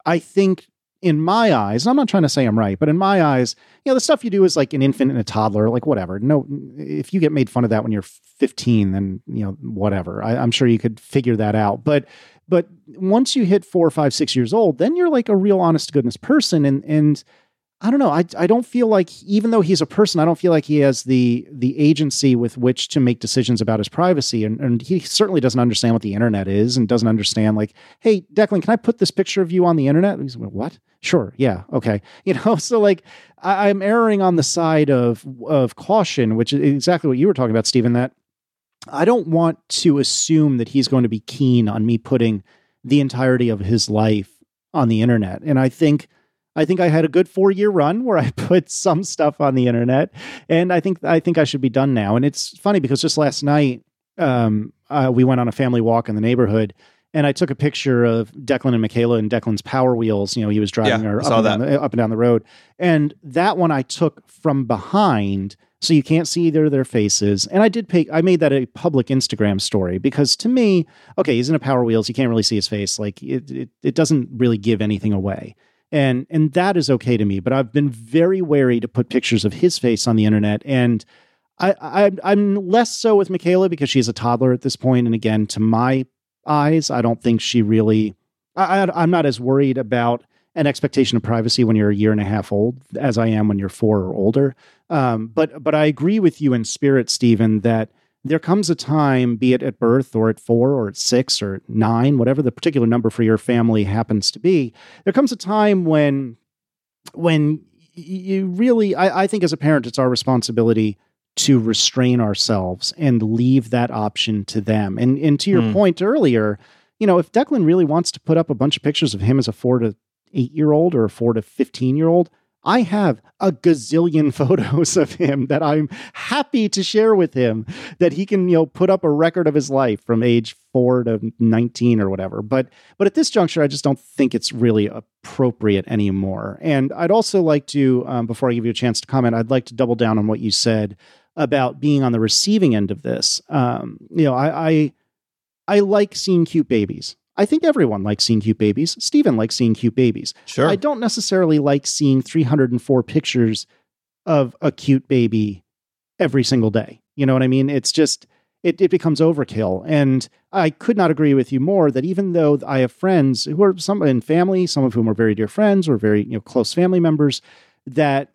I think in my eyes, I'm not trying to say I'm right, but in my eyes, you know, the stuff you do is like an infant and a toddler, like whatever. No, if you get made fun of that when you're 15, then, you know, whatever. I, I'm sure you could figure that out. But, but once you hit four, five, six years old, then you're like a real honest to goodness person. And, and, I don't know. I, I don't feel like even though he's a person, I don't feel like he has the the agency with which to make decisions about his privacy. And and he certainly doesn't understand what the internet is and doesn't understand like, hey, Declan, can I put this picture of you on the internet? he's like, what? Sure, yeah, okay. You know, so like I, I'm erring on the side of of caution, which is exactly what you were talking about, Stephen. That I don't want to assume that he's going to be keen on me putting the entirety of his life on the internet. And I think I think I had a good four year run where I put some stuff on the internet, and I think I think I should be done now. And it's funny because just last night um, uh, we went on a family walk in the neighborhood, and I took a picture of Declan and Michaela and Declan's Power Wheels. You know, he was driving Yeah, her up and, down the, up and down the road, and that one I took from behind. So you can't see either of their faces, and I did pay. I made that a public Instagram story because to me, okay, he's in a Power Wheels. You can't really see his face. Like it, it, it doesn't really give anything away and and that is okay to me but i've been very wary to put pictures of his face on the internet. And I, I i'm less so with michaela because she's a toddler at this point. And again to my eyes i don't think she really I, I i'm not as worried about an expectation of privacy when you're a year and a half old as i am when you're four or older. Um, but but i agree with you in spirit stephen that there comes a time, be it at birth or at four or at six or nine, whatever the particular number for your family happens to be, there comes a time when when you really I, I think as a parent it's our responsibility to restrain ourselves and leave that option to them. And and to your Hmm. point earlier, you know, if Declan really wants to put up a bunch of pictures of him as a four to eight year old or a four to 15 year old, I have a gazillion photos of him that I'm happy to share with him that he can, you know, put up a record of his life from age four to 19 or whatever. But but at this juncture, I just don't think it's really appropriate anymore. And I'd also like to, um, before I give you a chance to comment, I'd like to double down on what you said about being on the receiving end of this. Um, you know, I, I I like seeing cute babies. I think everyone likes seeing cute babies. Stephen likes seeing cute babies. Sure. I don't necessarily like seeing 304 pictures of a cute baby every single day. You know what I mean? It's just, it, it becomes overkill. And I could not agree with you more that even though I have friends who are some in family, some of whom are very dear friends or very you know close family members, that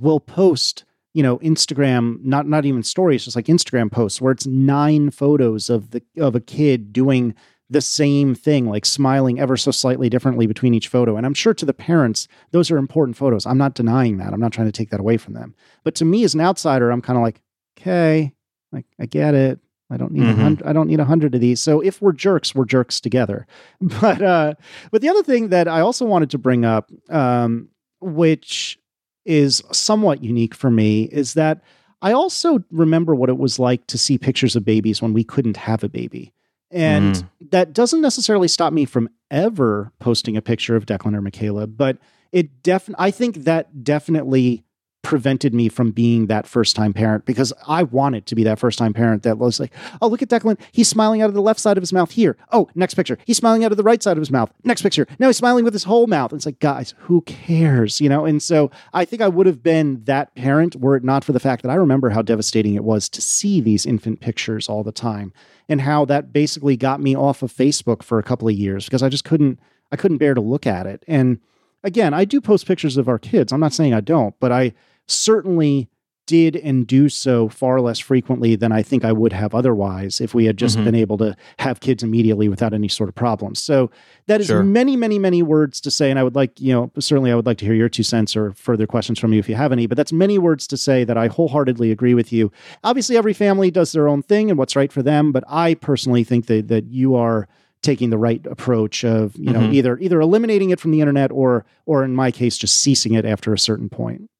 will post you know instagram not not even stories just like instagram posts where it's nine photos of the of a kid doing the same thing like smiling ever so slightly differently between each photo. And i'm sure to the parents those are important photos. I'm not denying that. I'm not trying to take that away from them. But to me as an outsider i'm kind of like okay like i get it. I don't need a Mhm. hundred i don't need a hundred of these. So if we're jerks we're jerks together. But uh but the other thing that i also wanted to bring up um which is somewhat unique for me is that I also remember what it was like to see pictures of babies when we couldn't have a baby. And mm-hmm. that doesn't necessarily stop me from ever posting a picture of Declan or Michaela, but it definitely, I think that definitely prevented me from being that first time parent because I wanted to be that first time parent that was like, oh, look at Declan. He's smiling out of the left side of his mouth here. Oh, next picture. He's smiling out of the right side of his mouth. Next picture. Now he's smiling with his whole mouth. It's like, guys, who cares? You know? And so I think I would have been that parent were it not for the fact that I remember how devastating it was to see these infant pictures all the time and how that basically got me off of Facebook for a couple of years because I just couldn't, I couldn't bear to look at it. And again, I do post pictures of our kids. I'm not saying I don't, but I certainly did and do so far less frequently than I think I would have otherwise if we had just Mhm. been able to have kids immediately without any sort of problems. So that is Sure. many, many, many words to say. And I would like, you know, certainly I would like to hear your two cents or further questions from you if you have any, but that's many words to say that I wholeheartedly agree with you. Obviously, every family does their own thing and what's right for them, but I personally think that, that you are taking the right approach of you know Mhm. either either eliminating it from the internet or or in my case just ceasing it after a certain point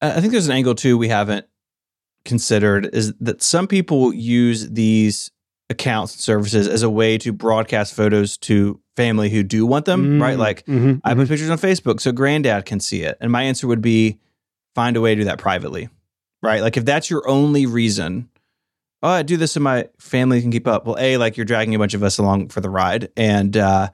I think there's an angle too we haven't considered is that some people use these accounts and services as a way to broadcast photos to family who do want them, right? Mm, Like mhm, I put pictures on Facebook so granddad can see it. And my answer would be find a way to do that privately, right? Like if that's your only reason, oh, I do this so my family can keep up. Well, A, like you're dragging a bunch of us along for the ride. And, uh,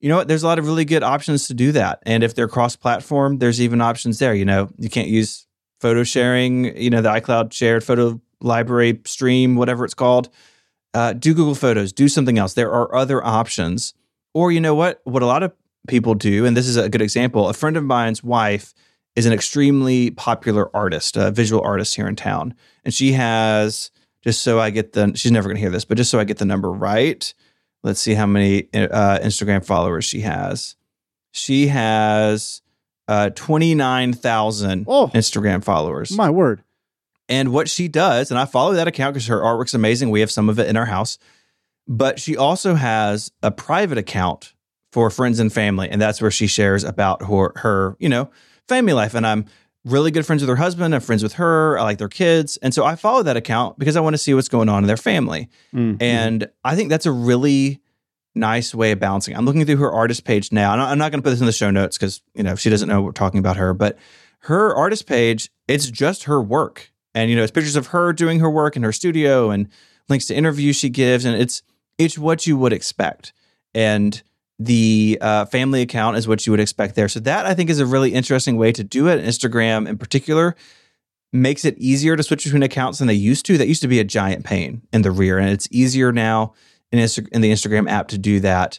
you know what? There's a lot of really good options to do that. And if they're cross platform, there's even options there. You know, you can't use photo sharing, you know, the iCloud shared photo library stream, whatever it's called. Uh, do Google Photos, do something else. There are other options. Or, you know what? What a lot of people do, and this is a good example, a friend of mine's wife is an extremely popular artist, a visual artist here in town. And she has, just so I get the, she's never going to hear this, but just so I get the number right, let's see how many uh, Instagram followers she has. She has uh, 29,000 Oh. Instagram followers. my word And what she does, and I follow that account because her artwork's amazing. We have some of it in our house. But she also has a private account for friends and family. And that's where she shares about her, her, you know, family life. And I'm really good friends with her husband. I'm friends with her. I like their kids. And so I follow that account because I want to see what's going on in their family. Mm-hmm. And I think that's a really nice way of balancing. I'm looking through her artist page now. I'm not going to put this in the show notes because, you know, she doesn't know we're talking about her, but her artist page, it's just her work. And, you know, it's pictures of her doing her work in her studio and links to interviews she gives. And it's, it's what you would expect. And the uh, family account is what you would expect there. So that I think is a really interesting way to do it. Instagram in particular makes it easier to switch between accounts than they used to. That used to be a giant pain in the rear, and it's easier now in, Insta- in the Instagram app to do that.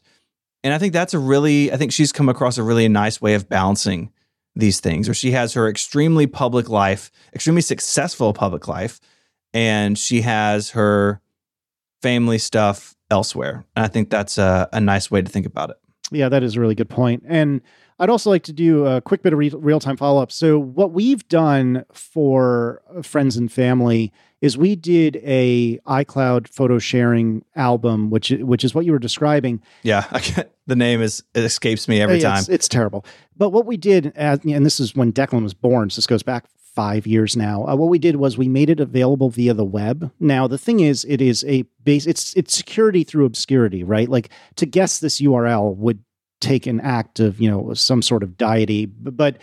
And I think that's a really, I think she's come across a really nice way of balancing these things, where she has her extremely public life, extremely successful public life, and she has her family stuff elsewhere. And I think that's a, a nice way to think about it. Yeah, that is a really good point. And I'd also like to do a quick bit of re- real time follow up. So, what we've done for friends and family is we did a iCloud photo sharing album, which which is what you were describing. Yeah, the name is it escapes me every time. It's, it's terrible. But what we did, as, and this is when Declan was born, so this goes back five years now. Uh, what we did was we made it available via the web. Now the thing is, it is a base. It's it's security through obscurity, right? Like to guess this URL would take an act of you know some sort of deity, but.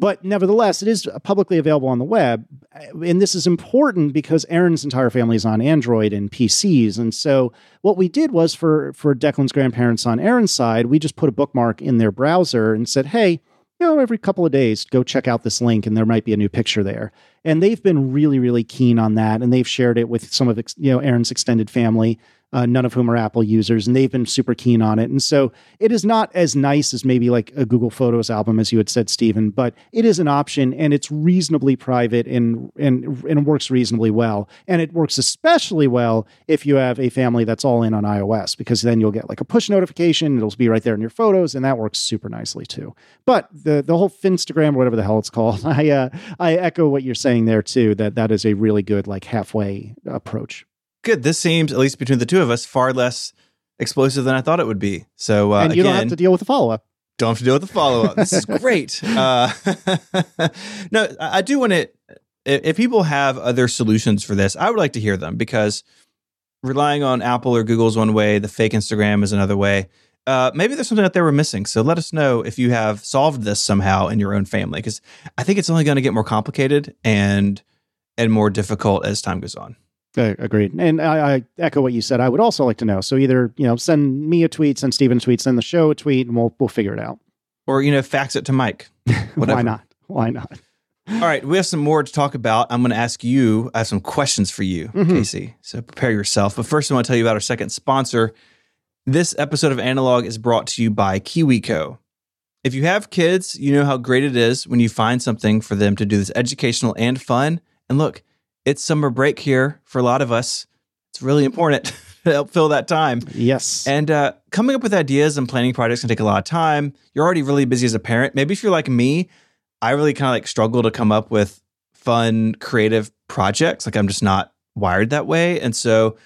But nevertheless, it is publicly available on the web. And this is important because Erin's entire family is on Android and PCs. And so what we did was for, for Declan's grandparents on Erin's side, we just put a bookmark in their browser and said, hey, you know, every couple of days, go check out this link and there might be a new picture there. And they've been really, really keen on that. And they've shared it with some of, you know, Erin's extended family uh, none of whom are Apple users, and they've been super keen on it. And so it is not as nice as maybe like a Google Photos album, as you had said, Stephen, but it is an option and it's reasonably private and and and works reasonably well. And it works especially well if you have a family that's all in on iOS, because then you'll get like a push notification, it'll be right there in your photos, and that works super nicely too. But the the whole Finstagram, whatever the hell it's called, I uh, I echo what you're saying there too. That that is a really good like halfway approach good. This seems, at least between the two of us, far less explosive than I thought it would be. So, uh, and you again, don't have to deal with the follow up. Don't have to deal with the follow up. this is great. Uh, no, I do want to. If people have other solutions for this, I would like to hear them because relying on Apple or Google's one way, the fake Instagram is another way. Uh, maybe there's something that they were missing. So let us know if you have solved this somehow in your own family, because I think it's only going to get more complicated and and more difficult as time goes on. Uh, agreed. And I, I, echo what you said. I would also like to know. So either, you know, send me a tweet, send Stephen a tweet, send the show a tweet, and we'll we'll figure it out. Or, you know, fax it to Myke. Why not? Why not? All right, we have some more to talk about. I'm going to ask you, I have some questions for you, mm-hmm. Casey. So prepare yourself. But first, I want to tell you about our second sponsor. This episode of Analog is brought to you by KiwiCo. If you have kids, you know how great it is when you find something for them to do that's educational and fun. And look, it's summer break here for a lot of us. It's really important to help fill that time. Yes. And uh, coming up with ideas and planning projects can take a lot of time. You're already really busy as a parent. Maybe if you're like me, I really kind of like struggle to come up with fun, creative projects. Like I'm just not wired that way. And so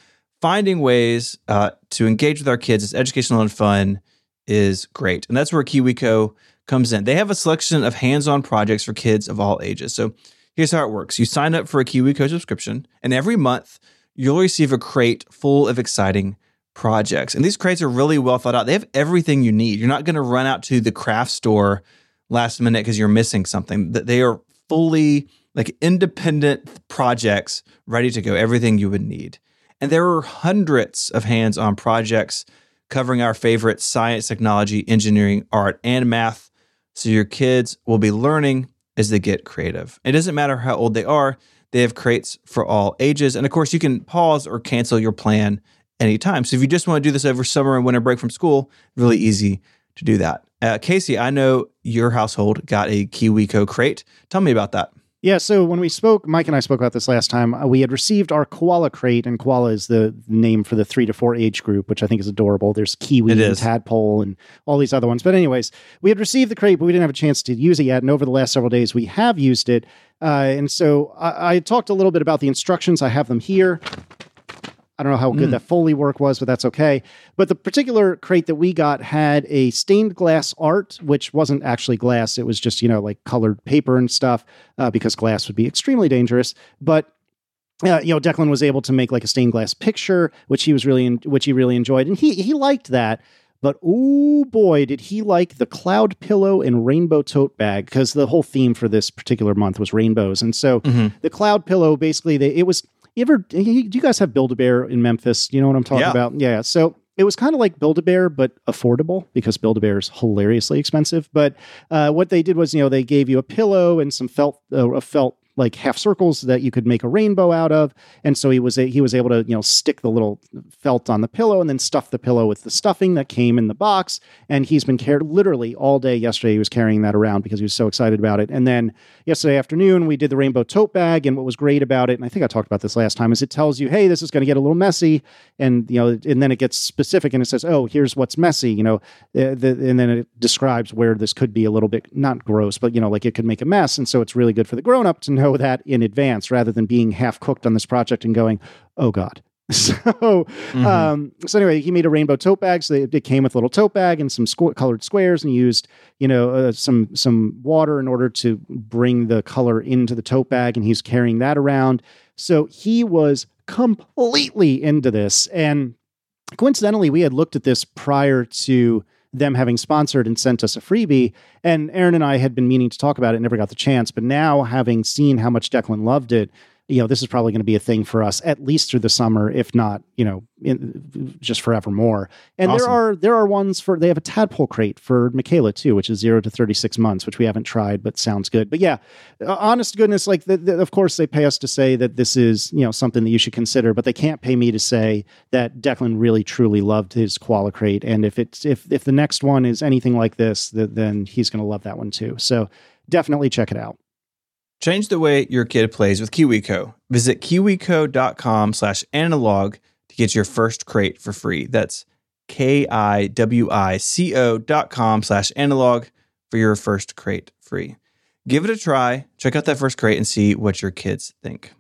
finding ways uh, to engage with our kids as educational and fun is great. And that's where KiwiCo comes in. They have a selection of hands on projects for kids of all ages. So Here's how it works you sign up for a KiwiCo subscription, and every month you'll receive a crate full of exciting projects. And these crates are really well thought out. They have everything you need. You're not going to run out to the craft store last minute because you're missing something. They are fully like independent projects ready to go, everything you would need. And there are hundreds of hands on projects covering our favorite science, technology, engineering, art, and math. So your kids will be learning as they get creative. It doesn't matter how old they are, they have crates for all ages. And of course, you can pause or cancel your plan anytime. So if you just want to do this over summer and winter break from school, really easy to do that. Uh, Casey, I know your household got a KiwiCo crate. Tell me about that. Yeah, so when we spoke, Myke and I spoke about this last time. Uh, we had received our koala crate, and koala is the name for the three to four age group, which I think is adorable. There's kiwi and tadpole and all these other ones. But anyways, we had received the crate, but we didn't have a chance to use it yet. And over the last several days, we have used it. Uh, and so I, I talked a little bit about the instructions. I have them here. I don't know how good Mm. that Foley work was, but that's okay. But the particular crate that we got had a stained glass art, which wasn't actually glass. It was just, you know, like colored paper and stuff, uh, because glass would be extremely dangerous. But uh, you know, Declan was able to make like a stained glass picture, which he was really, in, which he really enjoyed, and he he liked that. But oh boy, did he like the cloud pillow and rainbow tote bag because the whole theme for this particular month was rainbows, and so Mhm. the cloud pillow basically they, it was. You ever do you guys have Build a Bear in Memphis? You know what I'm talking Yeah. about? Yeah. So it was kind of like Build a Bear, but affordable because Build a Bear is hilariously expensive. But uh, what they did was, you know, they gave you a pillow and some felt, uh, a felt like half circles that you could make a rainbow out of. And so he was he was able to you know stick the little felt on the pillow and then stuff the pillow with the stuffing that came in the box. And he's been carried literally all day yesterday. He was carrying that around because he was so excited about it. And then yesterday afternoon we did the rainbow tote bag. And what was great about it, and I think I talked about this last time, is it tells you, hey, this is going to get a little messy, and you know, and then it gets specific and it says, oh, here's what's messy, you know, uh, the, and then it describes where this could be a little bit not gross, but you know, like it could make a mess. And so it's really good for the grown up to know that in advance rather than being half cooked on this project and going, oh God. So, Mhm. um, so anyway, he made a rainbow tote bag. So it, it came with a little tote bag and some squ- colored squares, and he used, you know, uh, some some water in order to bring the color into the tote bag, and he's carrying that around. So he was completely into this, and coincidentally, we had looked at this prior to them having sponsored and sent us a freebie. And Erin and I had been meaning to talk about it, never got the chance. But now, having seen how much Declan loved it, you know, this is probably going to be a thing for us at least through the summer, if not, you know, in, just forevermore. And there are there are ones for they have a tadpole crate for Michaela too, which is zero to thirty six months, which we haven't tried, but sounds good. But yeah, uh, honest to goodness, like the, the, of course they pay us to say that this is you know something that you should consider, but they can't pay me to say that Declan really truly loved his koala crate, and if it's if if the next one is anything like this, th- then he's going to love that one too. So definitely check it out. Change the way your kid plays with KiwiCo. Visit kiwico.com slash analog to get your first crate for free. That's K-I-W-I-C-O dot com slash analog for your first crate free. Give it a try. Check out that first crate and see what your kids think.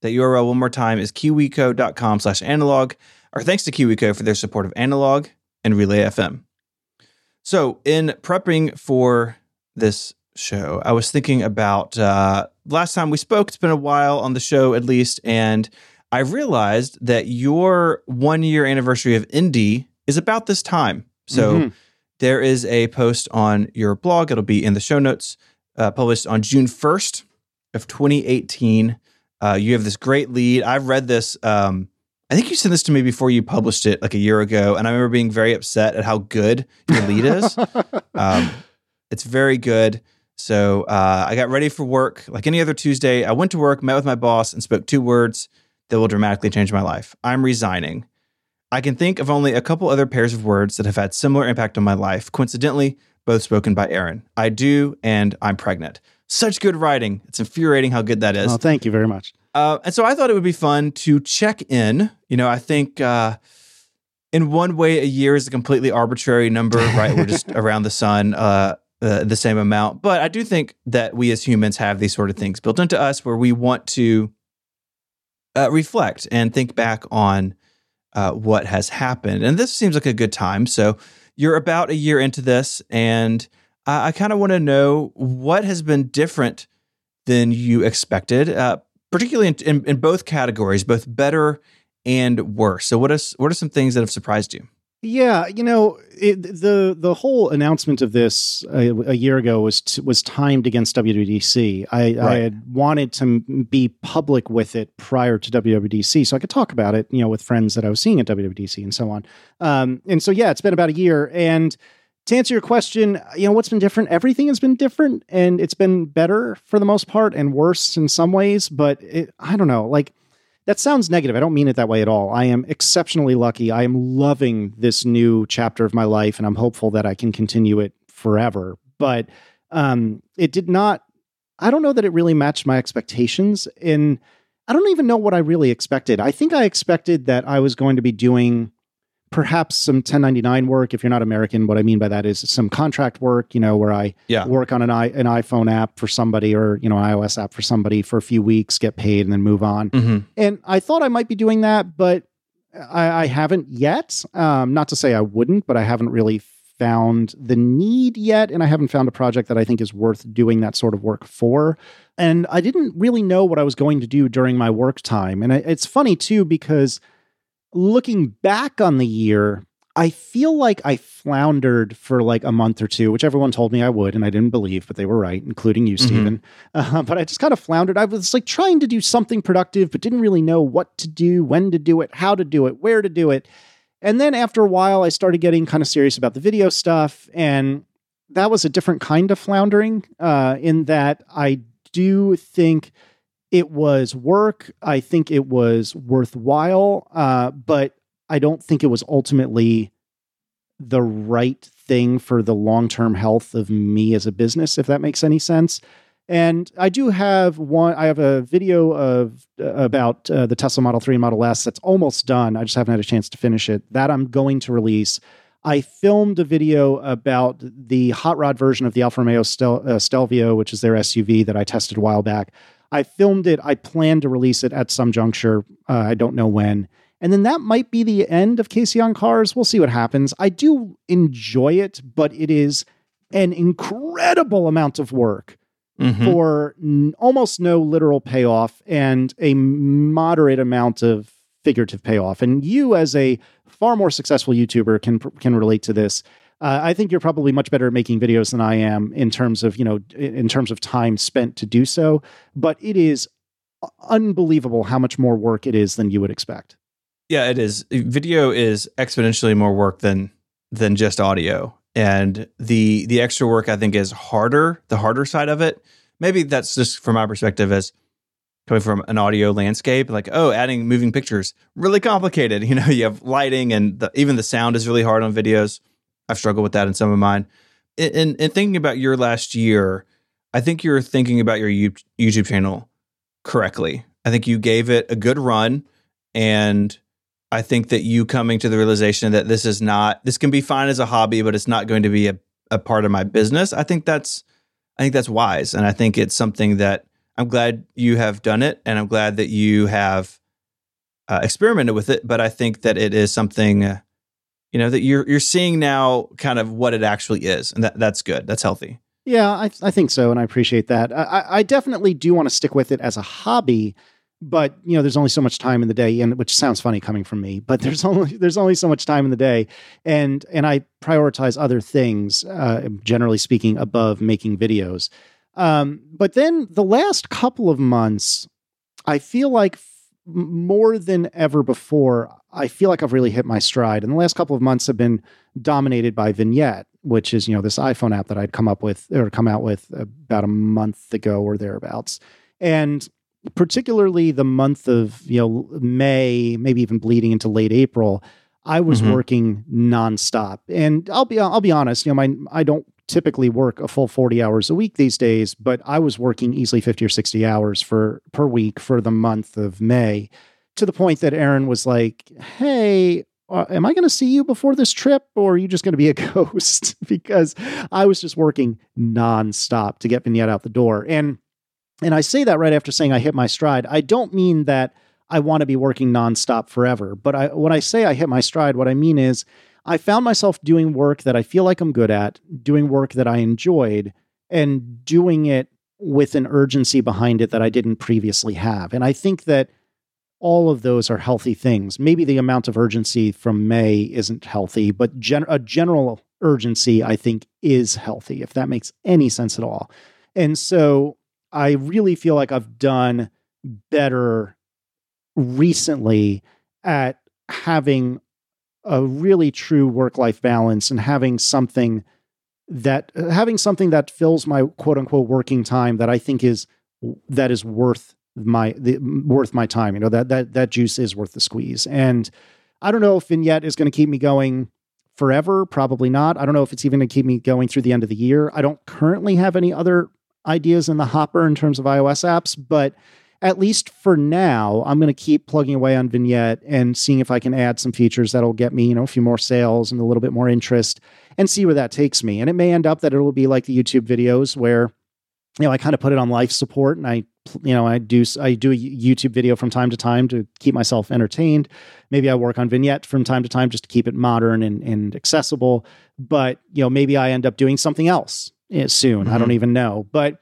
That URL one more time is kiwico.com slash analog. Our thanks to KiwiCo for their support of analog and Relay FM. So, in prepping for this show, I was thinking about uh, last time we spoke. It's been a while on the show, at least, and I realized that your one year anniversary of Indie is about this time. So Mhm. there is a post on your blog. It'll be in the show notes, uh, published on June first of 2018. Uh, you have this great lead. I've read this. Um, I think you sent this to me before you published it, like a year ago, and I remember being very upset at how good your lead is. Um, it's very good. So uh, I got ready for work like any other Tuesday. I went to work, met with my boss, and spoke two words that will dramatically change my life. I'm resigning. I can think of only a couple other pairs of words that have had similar impact on my life. Coincidentally, both spoken by Erin. I do, and I'm pregnant. Such good writing. It's infuriating how good that is. well, thank you very much. Uh, and so I thought it would be fun to check in. You know, I think uh, in one way, a year is a completely arbitrary number, right? We're just around the sun uh, uh, the same amount. But I do think that we as humans have these sort of things built into us where we want to uh, reflect and think back on uh, what has happened. And this seems like a good time. So you're about a year into this, and I, I kind of want to know what has been different than you expected, uh, particularly in, in, in both categories, both better and worse. So, what is what are some things that have surprised you? Yeah, you know, it, the the whole announcement of this a, a year ago was t- was timed against WWDC. I, I had wanted to m- be public with it prior to WWDC, so I could talk about it, you know, with friends that I was seeing at WWDC and so on. Um, and so, yeah, it's been about a year. And to answer your question, you know, what's been different? Everything has been different, and it's been better for the most part, and worse in some ways. But it, I don't know, like that sounds negative. I don't mean it that way at all. I am exceptionally lucky. I am loving this new chapter of my life, and I'm hopeful that I can continue it forever. But um, it did not. I don't know that it really matched my expectations. And I don't even know what I really expected. I think I expected that I was going to be doing perhaps some 1099 work. If you're not American, what I mean by that is some contract work, you know, where I Yeah. work on an, i an iPhone app for somebody or, you know, an iOS app for somebody for a few weeks, get paid, and then move on. Mm-hmm. And I thought I might be doing that, but I, I haven't yet. Um, not to say I wouldn't, but I haven't really found the need yet, and I haven't found a project that I think is worth doing that sort of work for. And I didn't really know what I was going to do during my work time. And it's funny too, because looking back on the year, I feel like I floundered for like a month or two, which everyone told me I would, and I didn't believe, but they were right, including you, mm-hmm. Stephen. Uh, but I just kind of floundered. I was like trying to do something productive, but didn't really know what to do, when to do it, how to do it, where to do it. And then after a while, I started getting kind of serious about the video stuff. And that was a different kind of floundering uh, in that I do think it was work. I think it was worthwhile, uh, but I don't think it was ultimately the right thing for the long term health of me as a business, if that makes any sense. And I do have one. I have a video of uh, about uh, the Tesla Model 3 and Model S that's almost done. I just haven't had a chance to finish it. That I'm going to release. I filmed a video about the hot rod version of the Alfa Romeo Stel- uh, Stelvio, which is their SUV that I tested a while back. I filmed it. I plan to release it at some juncture. Uh, I don't know when. And then that might be the end of Casey on Cars. We'll see what happens. I do enjoy it, but it is an incredible amount of work mm-hmm. for n- almost no literal payoff and a moderate amount of figurative payoff. And you, as a far more successful YouTuber, can can relate to this. Uh, I think you're probably much better at making videos than I am in terms of you know in terms of time spent to do so. But it is unbelievable how much more work it is than you would expect. Yeah, it is. Video is exponentially more work than than just audio. And the the extra work I think is harder, the harder side of it. Maybe that's just from my perspective as coming from an audio landscape, like, oh, adding moving pictures, really complicated. You know, you have lighting and the, even the sound is really hard on videos. I've struggled with that in some of mine. In, in thinking about your last year, I think you're thinking about your YouTube channel correctly. I think you gave it a good run and I think that you coming to the realization that this is not this can be fine as a hobby, but it's not going to be a, a part of my business. I think that's I think that's wise, and I think it's something that I'm glad you have done it, and I'm glad that you have uh, experimented with it. But I think that it is something, uh, you know, that you're you're seeing now, kind of what it actually is, and that that's good. That's healthy. Yeah, I, I think so, and I appreciate that. I, I definitely do want to stick with it as a hobby but you know there's only so much time in the day and which sounds funny coming from me but there's only there's only so much time in the day and and i prioritize other things uh, generally speaking above making videos um, but then the last couple of months i feel like more than ever before i feel like i've really hit my stride and the last couple of months have been dominated by vignette which is you know this iphone app that i'd come up with or come out with about a month ago or thereabouts and particularly the month of you know May, maybe even bleeding into late April, I was mm-hmm. working nonstop. And I'll be I'll be honest, you know, my I don't typically work a full 40 hours a week these days, but I was working easily 50 or 60 hours for per week for the month of May to the point that Erin was like, "Hey, uh, am I going to see you before this trip or are you just going to be a ghost?" because I was just working nonstop to get Vignette out the door. And and I say that right after saying I hit my stride. I don't mean that I want to be working nonstop forever, but I, when I say I hit my stride, what I mean is I found myself doing work that I feel like I'm good at, doing work that I enjoyed, and doing it with an urgency behind it that I didn't previously have. And I think that all of those are healthy things. Maybe the amount of urgency from May isn't healthy, but gen- a general urgency, I think, is healthy, if that makes any sense at all. And so I really feel like I've done better recently at having a really true work life balance and having something that having something that fills my quote unquote working time that I think is that is worth my the, worth my time. You know that that that juice is worth the squeeze. And I don't know if Vignette is going to keep me going forever. Probably not. I don't know if it's even going to keep me going through the end of the year. I don't currently have any other ideas in the hopper in terms of iOS apps, but at least for now, I'm going to keep plugging away on Vignette and seeing if I can add some features that'll get me, you know, a few more sales and a little bit more interest and see where that takes me. And it may end up that it'll be like the YouTube videos where, you know, I kind of put it on life support and I you know I do I do a YouTube video from time to time to keep myself entertained. Maybe I work on vignette from time to time just to keep it modern and, and accessible. But you know maybe I end up doing something else eh, soon. Mm-hmm. I don't mm-hmm. even know. But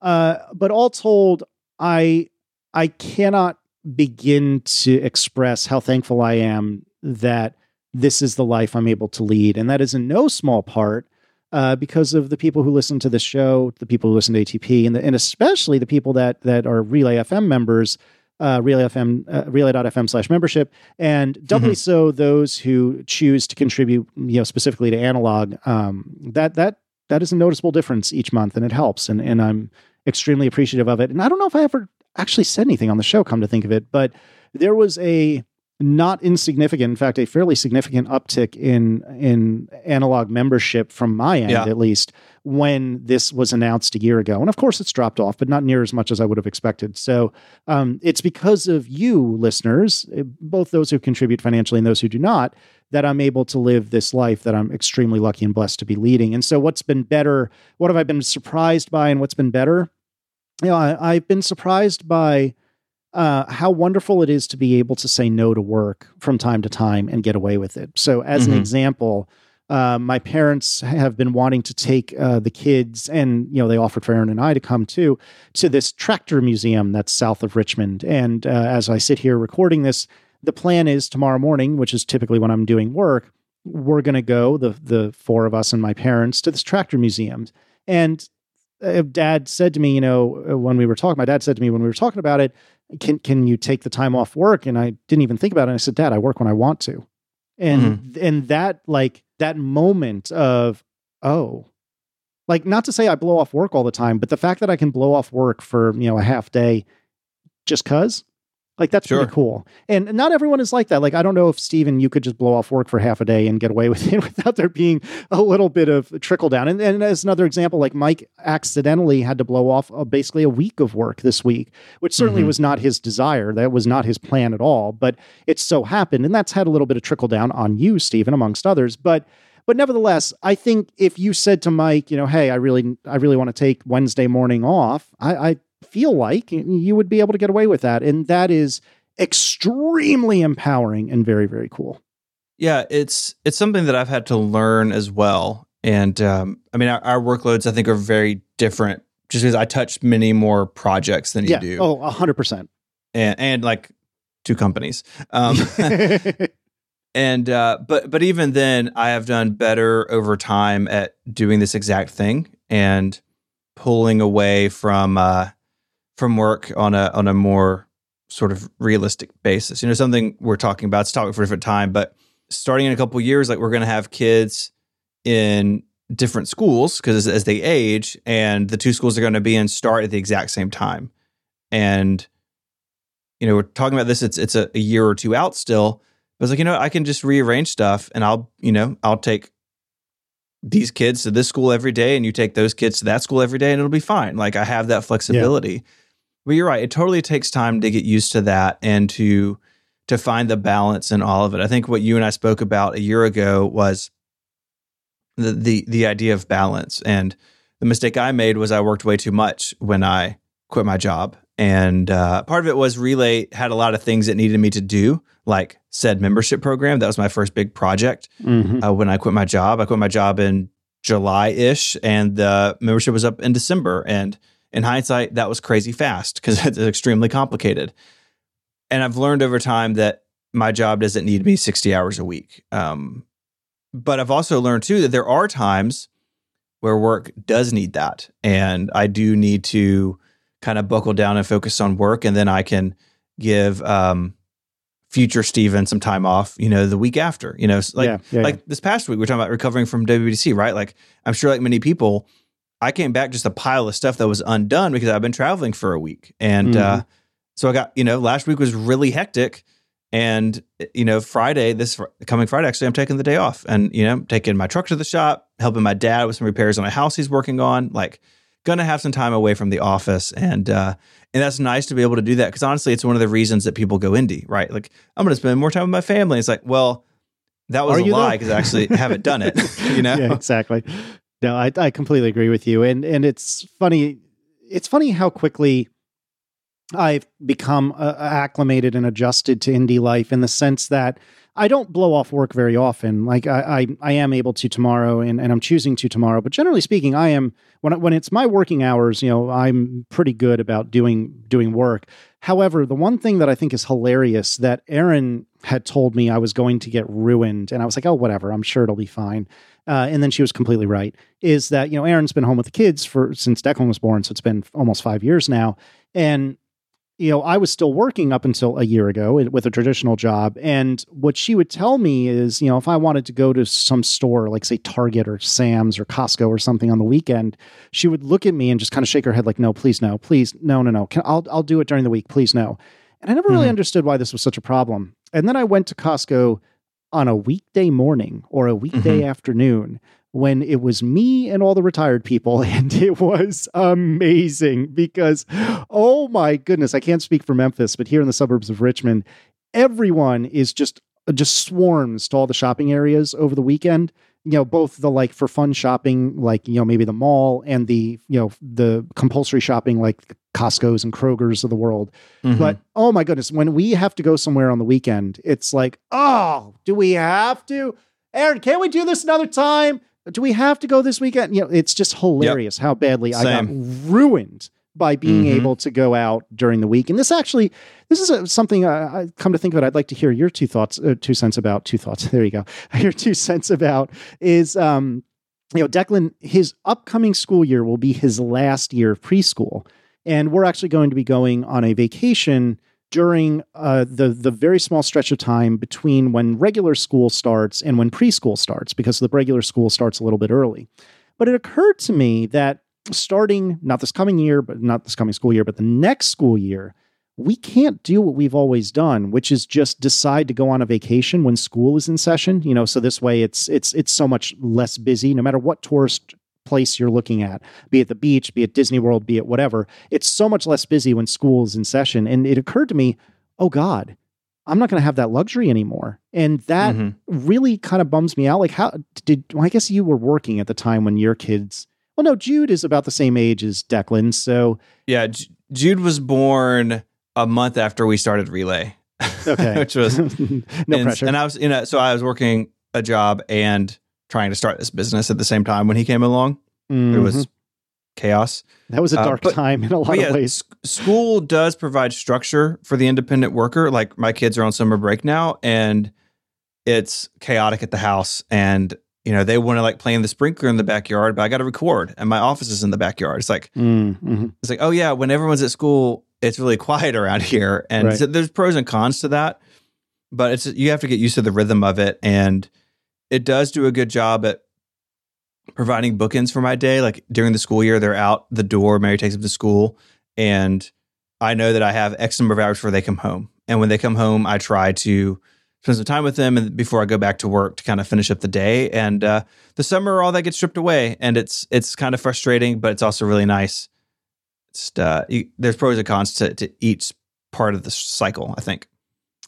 uh, but all told, I I cannot begin to express how thankful I am that this is the life I'm able to lead, and that is in no small part uh, because of the people who listen to this show, the people who listen to ATP, and, the, and especially the people that that are Relay FM members, uh, Relay FM, uh, Relay.fm slash membership, and doubly mm-hmm. so those who choose to contribute, you know, specifically to analog. Um, that that that is a noticeable difference each month, and it helps, and and I'm extremely appreciative of it. And I don't know if I ever actually said anything on the show, come to think of it, but there was a not insignificant, in fact, a fairly significant uptick in in analog membership from my end, yeah. at least, when this was announced a year ago. And of course, it's dropped off, but not near as much as I would have expected. So um, it's because of you, listeners, eh, both those who contribute financially and those who do not, that I'm able to live this life that I'm extremely lucky and blessed to be leading. And so, what's been better? What have I been surprised by, and what's been better? You know, I, I've been surprised by uh, how wonderful it is to be able to say no to work from time to time and get away with it. So, as mm-hmm. an example, uh, my parents have been wanting to take uh, the kids, and you know they offered for Erin and I to come too, to this tractor museum that's south of Richmond. And uh, as I sit here recording this, the plan is tomorrow morning, which is typically when I'm doing work, we're going to go the the four of us and my parents to this tractor museum. And uh, Dad said to me, you know, uh, when we were talking, my dad said to me when we were talking about it, can can you take the time off work? And I didn't even think about it. I said, Dad, I work when I want to. And mm-hmm. and that like that moment of, oh, like not to say I blow off work all the time, but the fact that I can blow off work for, you know, a half day just cuz like that's sure. pretty cool. And not everyone is like that. Like I don't know if Stephen, you could just blow off work for half a day and get away with it without there being a little bit of trickle down. And, and as another example, like Myke accidentally had to blow off a, basically a week of work this week, which certainly mm-hmm. was not his desire. That was not his plan at all. But it so happened, and that's had a little bit of trickle down on you, Stephen, amongst others. But but nevertheless, I think if you said to Myke, you know, hey, I really, I really want to take Wednesday morning off, I, I feel like you would be able to get away with that. And that is extremely empowering and very, very cool. Yeah, it's it's something that I've had to learn as well. And um, I mean, our, our, workloads I think are very different, just because I touch many more projects than you do. Oh, do. Oh, hundred percent. And and like two companies. Um, and uh, but but even then, I have done better over time at doing this exact thing and pulling away from uh, from work on a on a more sort of realistic basis. You know, something we're talking about. It's topic for a different time, but starting in a couple years, like we're going to have kids in different schools because as, as, they age, and the two schools are going to be in start at the exact same time, and you know, we're talking about this. It's it's a, a year or two out still. But it's like you know, I can just rearrange stuff, and I'll you know, I'll take these kids to this school every day, and you take those kids to that school every day, and it'll be fine. Like I have that flexibility. Yeah but you're right. It totally takes time to get used to that and to to find the balance in all of it. I think what you and I spoke about a year ago was the the the idea of balance. And the mistake I made was I worked way too much when I quit my job. And uh, part of it was Relay had a lot of things it needed me to do, like said membership program. That was my first big project mm-hmm. uh, when I quit my job. I quit my job in July ish, and the membership was up in December. And in hindsight, that was crazy fast because it's extremely complicated. And I've learned over time that my job doesn't need me 60 hours a week. Um, but I've also learned too that there are times where work does need that. And I do need to kind of buckle down and focus on work. And then I can give um, future Stephen some time off, you know, the week after, you know, like, yeah, yeah, like yeah. this past week, we are talking about recovering from WWDC, right? Like, I'm sure like many people, I came back just a pile of stuff that was undone because I've been traveling for a week. And uh, mm-hmm. uh, so I got, you know, last week was really hectic. And, you know, Friday, this coming Friday, actually, I'm taking the day off and, you know, taking my truck to the shop, helping my dad with some repairs on a house he's working on, like, gonna have some time away from the office. And, uh, and that's nice to be able to do that because honestly, it's one of the reasons that people go indie, right? Like, I'm gonna spend more time with my family. It's like, well, that was Are a lie because I actually haven't done it, you know? Yeah, exactly. No, I, I completely agree with you. And and it's funny it's funny how quickly I've become uh, acclimated and adjusted to indie life in the sense that I don't blow off work very often. Like I, I, I, am able to tomorrow, and, and I'm choosing to tomorrow. But generally speaking, I am when when it's my working hours. You know, I'm pretty good about doing doing work. However, the one thing that I think is hilarious that Erin had told me I was going to get ruined, and I was like, oh, whatever. I'm sure it'll be fine. Uh, and then she was completely right. Is that you know Erin's been home with the kids for since Declan was born, so it's been almost five years now, and you know, I was still working up until a year ago with a traditional job. And what she would tell me is, you know, if I wanted to go to some store, like say Target or Sam's or Costco or something on the weekend, she would look at me and just kind of shake her head like, no, please, no, please, no, no, no. Can, I'll, I'll do it during the week. Please, no. And I never really mm-hmm. understood why this was such a problem. And then I went to Costco on a weekday morning or a weekday mm-hmm. afternoon when it was me and all the retired people. And it was amazing because, oh my goodness, I can't speak for Memphis, but here in the suburbs of Richmond, everyone is just just swarms to all the shopping areas over the weekend you know both the like for fun shopping like you know maybe the mall and the you know the compulsory shopping like costco's and kroger's of the world mm-hmm. but oh my goodness when we have to go somewhere on the weekend it's like oh do we have to erin can't we do this another time do we have to go this weekend? You know, it's just hilarious yep. how badly Same. I got ruined by being mm-hmm. able to go out during the week. And this actually, this is a, something I, I, come to think of it. I'd like to hear your two thoughts, uh, two cents about two thoughts. There you go. Your two cents about is, um, you know, Declan, his upcoming school year will be his last year of preschool. And we're actually going to be going on a vacation during uh, the the very small stretch of time between when regular school starts and when preschool starts, because the regular school starts a little bit early. But it occurred to me that starting not this coming year, but not this coming school year, but the next school year, we can't do what we've always done, which is just decide to go on a vacation when school is in session. You know, so this way it's it's it's so much less busy, no matter what tourist place you're looking at, be it the beach, be it Disney World, be it whatever. It's so much less busy when school is in session. And it occurred to me, oh God, I'm not going to have that luxury anymore. And that mm-hmm. really kind of bums me out. Like, how did, well, I guess you were working at the time when your kids, well, no, Jude is about the same age as Declan. So, yeah, J- Jude was born a month after we started Relay. Okay. which was no and, pressure. And I was, you know, so I was working a job and trying to start this business at the same time when he came along. Mm-hmm. It was mm-hmm. chaos. That was a uh, dark uh, but, time in a lot yeah, of ways. school does provide structure for the independent worker. Like my kids are on summer break now and it's chaotic at the house and you know they want to like play in the sprinkler in the backyard but i got to record and my office is in the backyard it's like mm-hmm. it's like oh yeah when everyone's at school it's really quiet around here and right. so there's pros and cons to that but it's you have to get used to the rhythm of it and it does do a good job at providing bookends for my day. Like during the school year, they're out the door. Mary takes them to school, and I know that I have X number of hours before they come home. And when they come home, I try to spend some time with them and before I go back to work to kind of finish up the day. And uh, the summer, all that gets stripped away, and it's it's kind of frustrating, but it's also really nice. Uh, you, there's pros and cons to, to each part of the cycle. I think.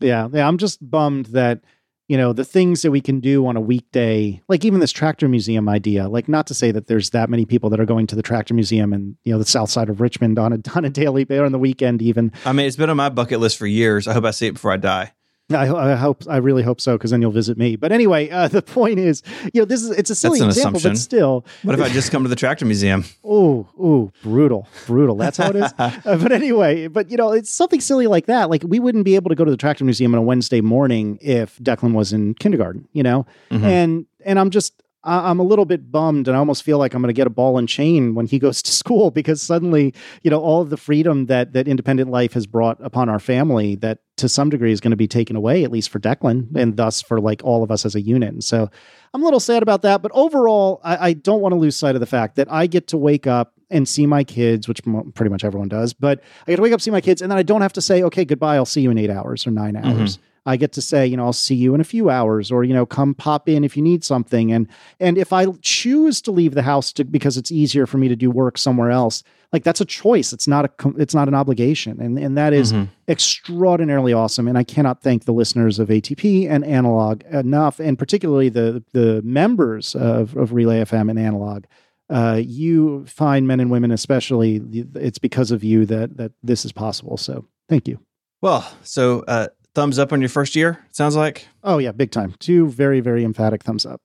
Yeah, yeah. I'm just bummed that you know the things that we can do on a weekday like even this tractor museum idea like not to say that there's that many people that are going to the tractor museum and you know the south side of richmond on a on a daily on the weekend even. I mean it's been on my bucket list for years. I hope i see it before i die I, I, hope I really hope so because then you'll visit me. But anyway, uh, the point is, you know, this is it's a silly example, assumption. but still. What if I just come to the tractor museum? Oh, oh, brutal, brutal. That's how it is. uh, but anyway, but you know, it's something silly like that. Like we wouldn't be able to go to the tractor museum on a Wednesday morning if Declan was in kindergarten. You know, mm-hmm. and and I'm just I'm a little bit bummed and I almost feel like I'm going to get a ball and chain when he goes to school because suddenly, you know, all of the freedom that that independent life has brought upon our family that to some degree is going to be taken away, at least for Declan and thus for like all of us as a unit. And so I'm a little sad about that. But overall, I, I don't want to lose sight of the fact that I get to wake up and see my kids, which pretty much everyone does, but I get to wake up, see my kids, and then I don't have to say, okay, goodbye, I'll see you in eight hours or nine hours. Mm-hmm. I get to say, you know, I'll see you in a few hours or, you know, come pop in if you need something. And, and if I choose to leave the house to, because it's easier for me to do work somewhere else, like that's a choice. It's not a, it's not an obligation. And, and that is mm-hmm. extraordinarily awesome. And I cannot thank the listeners of ATP and Analog enough, and particularly the, the members of, of Relay FM and Analog uh, you find men and women, especially, it's because of you that that this is possible. So thank you. Well, so uh, thumbs up on your first year. Sounds like. Oh yeah, big time. Two very very emphatic thumbs up.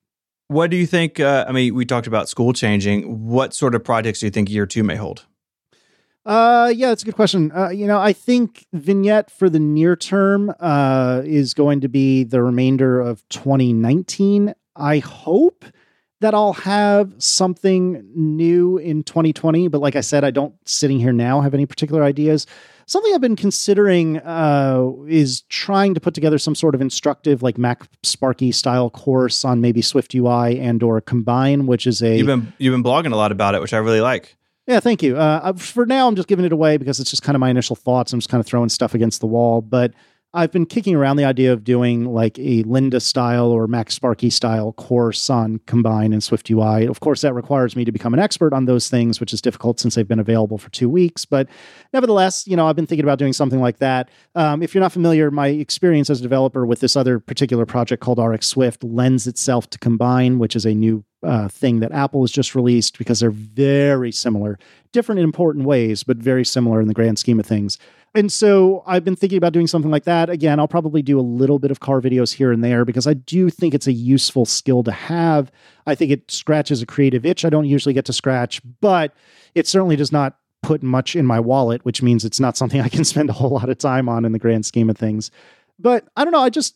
What do you think? Uh, I mean, we talked about school changing. What sort of projects do you think year two may hold? Uh, yeah, that's a good question. Uh, you know, I think vignette for the near term uh, is going to be the remainder of 2019. I hope that I'll have something new in 2020. But like I said, I don't sitting here now have any particular ideas. Something I've been considering uh, is trying to put together some sort of instructive, like Mac Sparky style course on maybe Swift UI and or Combine, which is a you've been you've been blogging a lot about it, which I really like. Yeah, thank you. Uh, for now, I'm just giving it away because it's just kind of my initial thoughts. I'm just kind of throwing stuff against the wall. But I've been kicking around the idea of doing like a Lynda style or MacSparky style course on Combine and Swift UI. Of course, that requires me to become an expert on those things, which is difficult since they've been available for two weeks. But nevertheless, you know, I've been thinking about doing something like that. Um, if you're not familiar, my experience as a developer with this other particular project called RX Swift lends itself to Combine, which is a new uh, thing that Apple has just released because they're very similar, different in important ways, but very similar in the grand scheme of things. And so I've been thinking about doing something like that. Again, I'll probably do a little bit of car videos here and there because I do think it's a useful skill to have. I think it scratches a creative itch I don't usually get to scratch, but it certainly does not put much in my wallet, which means it's not something I can spend a whole lot of time on in the grand scheme of things. But I don't know, I just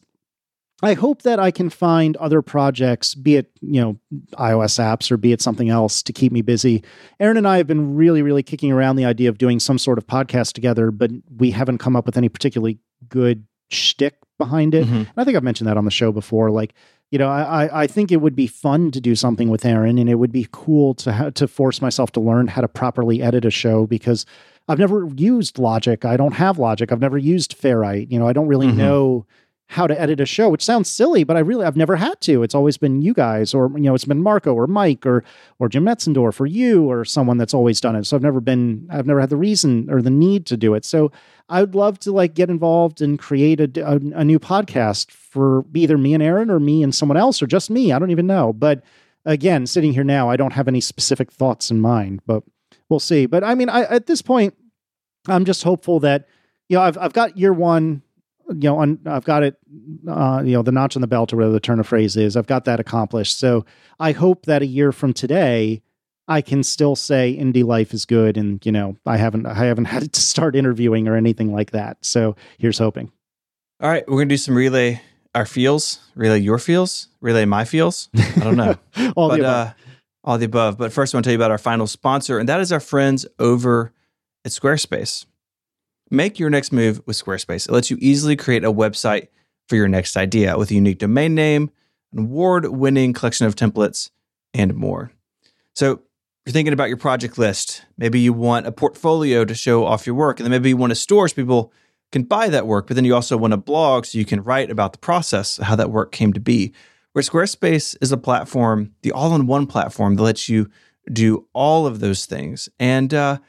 I hope that I can find other projects, be it, you know, iOS apps or be it something else to keep me busy. Erin and I have been really, really kicking around the idea of doing some sort of podcast together, but we haven't come up with any particularly good shtick behind it. Mm-hmm. I think I've mentioned that on the show before. Like, you know, I, I think it would be fun to do something with Erin and it would be cool to ha- to force myself to learn how to properly edit a show because I've never used Logic. I don't have Logic. I've never used Ferrite. You know, I don't really mm-hmm. know how to edit a show, which sounds silly, but I really I've never had to. It's always been you guys, or you know, it's been Marco or Myke or or Jim Metzendorf or you or someone that's always done it. So I've never been I've never had the reason or the need to do it. So I would love to like get involved and create a, a, a new podcast for either me and Erin or me and someone else or just me. I don't even know. But again, sitting here now, I don't have any specific thoughts in mind, but we'll see. But I mean, I, at this point, I'm just hopeful that you know I've I've got year one you know, on, I've got it, uh, you know, the notch on the belt or whatever the turn of phrase is. I've got that accomplished. So I hope that a year from today, I can still say indie life is good, and you know, I haven't, I haven't had to start interviewing or anything like that. So here's hoping. All right, we're gonna do some relay our feels, relay your feels, relay my feels. I don't know, all but, the above. Uh, all the above. But first, I want to tell you about our final sponsor, and that is our friends over at Squarespace. Make your next move with Squarespace. It lets you easily create a website for your next idea with a unique domain name, an award winning collection of templates, and more. So, you're thinking about your project list. Maybe you want a portfolio to show off your work, and then maybe you want a store so people can buy that work, but then you also want a blog so you can write about the process, how that work came to be. Where Squarespace is a platform, the all in one platform that lets you do all of those things. And uh,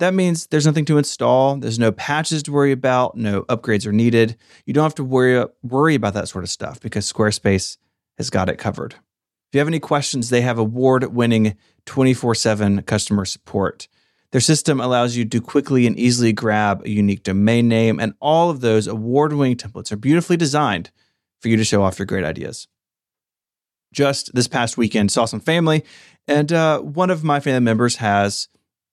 that means there's nothing to install, there's no patches to worry about, no upgrades are needed. You don't have to worry worry about that sort of stuff because Squarespace has got it covered. If you have any questions, they have award-winning 24/7 customer support. Their system allows you to quickly and easily grab a unique domain name, and all of those award winning templates are beautifully designed for you to show off your great ideas. Just this past weekend, saw some family, and uh, one of my family members has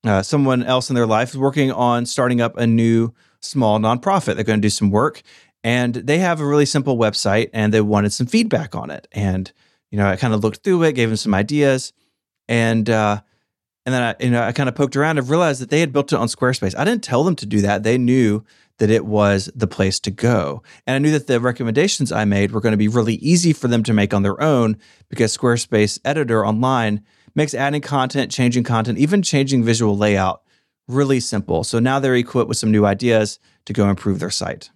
uh, someone else in their life is working on starting up a new small nonprofit. They're going to do some work and they have a really simple website and they wanted some feedback on it. And, you know, I kind of looked through it, gave them some ideas. And, uh, and then I, you know, I kind of poked around and realized that they had built it on Squarespace. I didn't tell them to do that. They knew that it was the place to go. And I knew that the recommendations I made were going to be really easy for them to make on their own because Squarespace Editor online makes adding content, changing content, even changing visual layout really simple. So now they're equipped with some new ideas to go improve their site.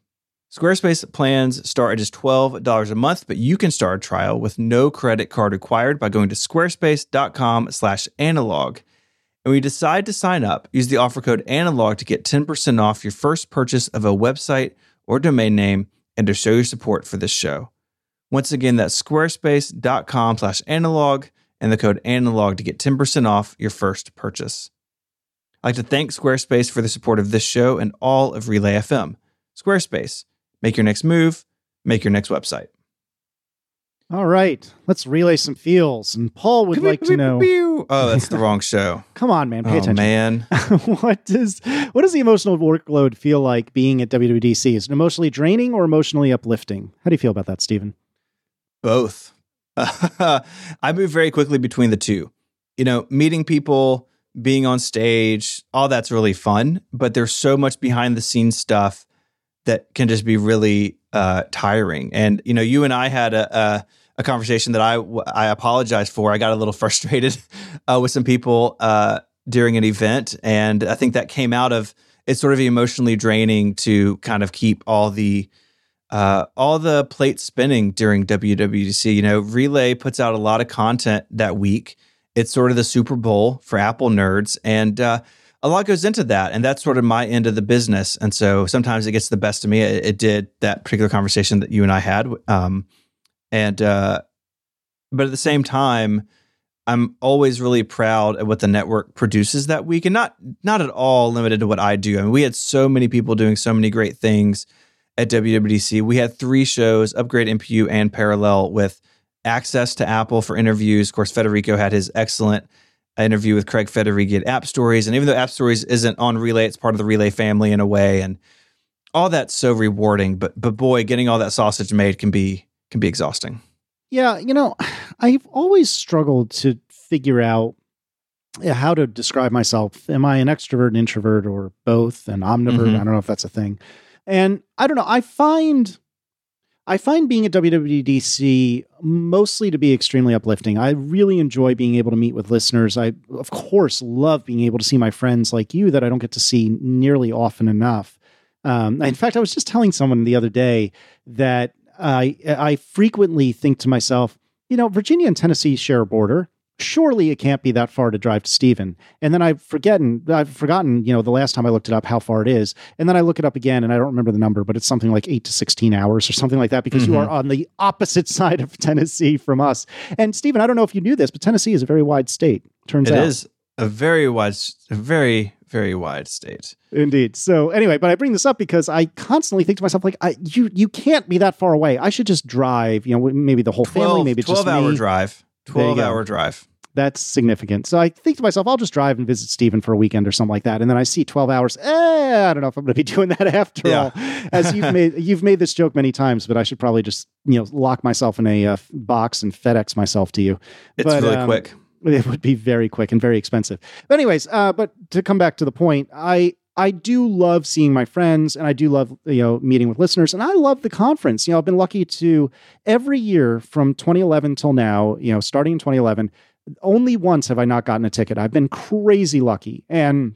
Squarespace plans start at just $12 a month, but you can start a trial with no credit card required by going to squarespace.com/analog. And when you decide to sign up, use the offer code analog to get 10% off your first purchase of a website or domain name and to show your support for this show. Once again, that's squarespace.com/analog and the code analog to get 10% off your first purchase. I'd like to thank Squarespace for the support of this show and all of Relay FM. Squarespace, make your next move, make your next website. All right, let's relay some feels. And Paul would like to know. Oh, that's the wrong show. Come on, man, pay oh, attention. man. what does what does the emotional workload feel like being at WWDC? Is it emotionally draining or emotionally uplifting? How do you feel about that, Stephen? Both. I move very quickly between the two. You know, meeting people, being on stage, all that's really fun, but there's so much behind the scenes stuff that can just be really uh, tiring. And you know, you and I had a, a, a conversation that I I apologize for. I got a little frustrated uh, with some people uh, during an event, and I think that came out of it's sort of emotionally draining to kind of keep all the uh, all the plates spinning during WWDC. You know, Relay puts out a lot of content that week. It's sort of the Super Bowl for Apple nerds, and uh, a lot goes into that. And that's sort of my end of the business. And so sometimes it gets the best of me. It, it did that particular conversation that you and I had. Um, and uh, but at the same time, I'm always really proud of what the network produces that week, and not not at all limited to what I do. I mean, we had so many people doing so many great things at WWDC. We had three shows: Upgrade, MPU, and Parallel, with access to Apple for interviews. Of course, Federico had his excellent interview with Craig Federighi at App Stories, and even though App Stories isn't on Relay, it's part of the Relay family in a way, and all that's so rewarding. But but boy, getting all that sausage made can be can be exhausting. Yeah, you know, I've always struggled to figure out how to describe myself. Am I an extrovert, an introvert, or both? An omnivore? Mm-hmm. I don't know if that's a thing. And I don't know. I find I find being at WWDC mostly to be extremely uplifting. I really enjoy being able to meet with listeners. I, of course, love being able to see my friends like you that I don't get to see nearly often enough. Um, in fact, I was just telling someone the other day that I I frequently think to myself, you know, Virginia and Tennessee share a border. Surely it can't be that far to drive to Stephen. And then I've forgotten I've forgotten, you know, the last time I looked it up how far it is. And then I look it up again and I don't remember the number, but it's something like 8 to 16 hours or something like that because mm-hmm. you are on the opposite side of Tennessee from us. And Stephen, I don't know if you knew this, but Tennessee is a very wide state. Turns it out. It is a very wide a very very wide state. Indeed. So anyway, but I bring this up because I constantly think to myself, like, I, you you can't be that far away. I should just drive. You know, maybe the whole 12, family, maybe 12 just hour me. drive. Twelve hour drive. That's significant. So I think to myself, I'll just drive and visit Stephen for a weekend or something like that. And then I see 12 hours. Eh, I don't know if I'm going to be doing that after yeah. all. As you've made, you've made this joke many times, but I should probably just, you know, lock myself in a uh, box and FedEx myself to you. It's but, really um, quick. It would be very quick and very expensive. But anyways, uh, but to come back to the point, I I do love seeing my friends and I do love, you know, meeting with listeners and I love the conference. You know, I've been lucky to every year from 2011 till now, you know, starting in 2011, only once have I not gotten a ticket. I've been crazy lucky and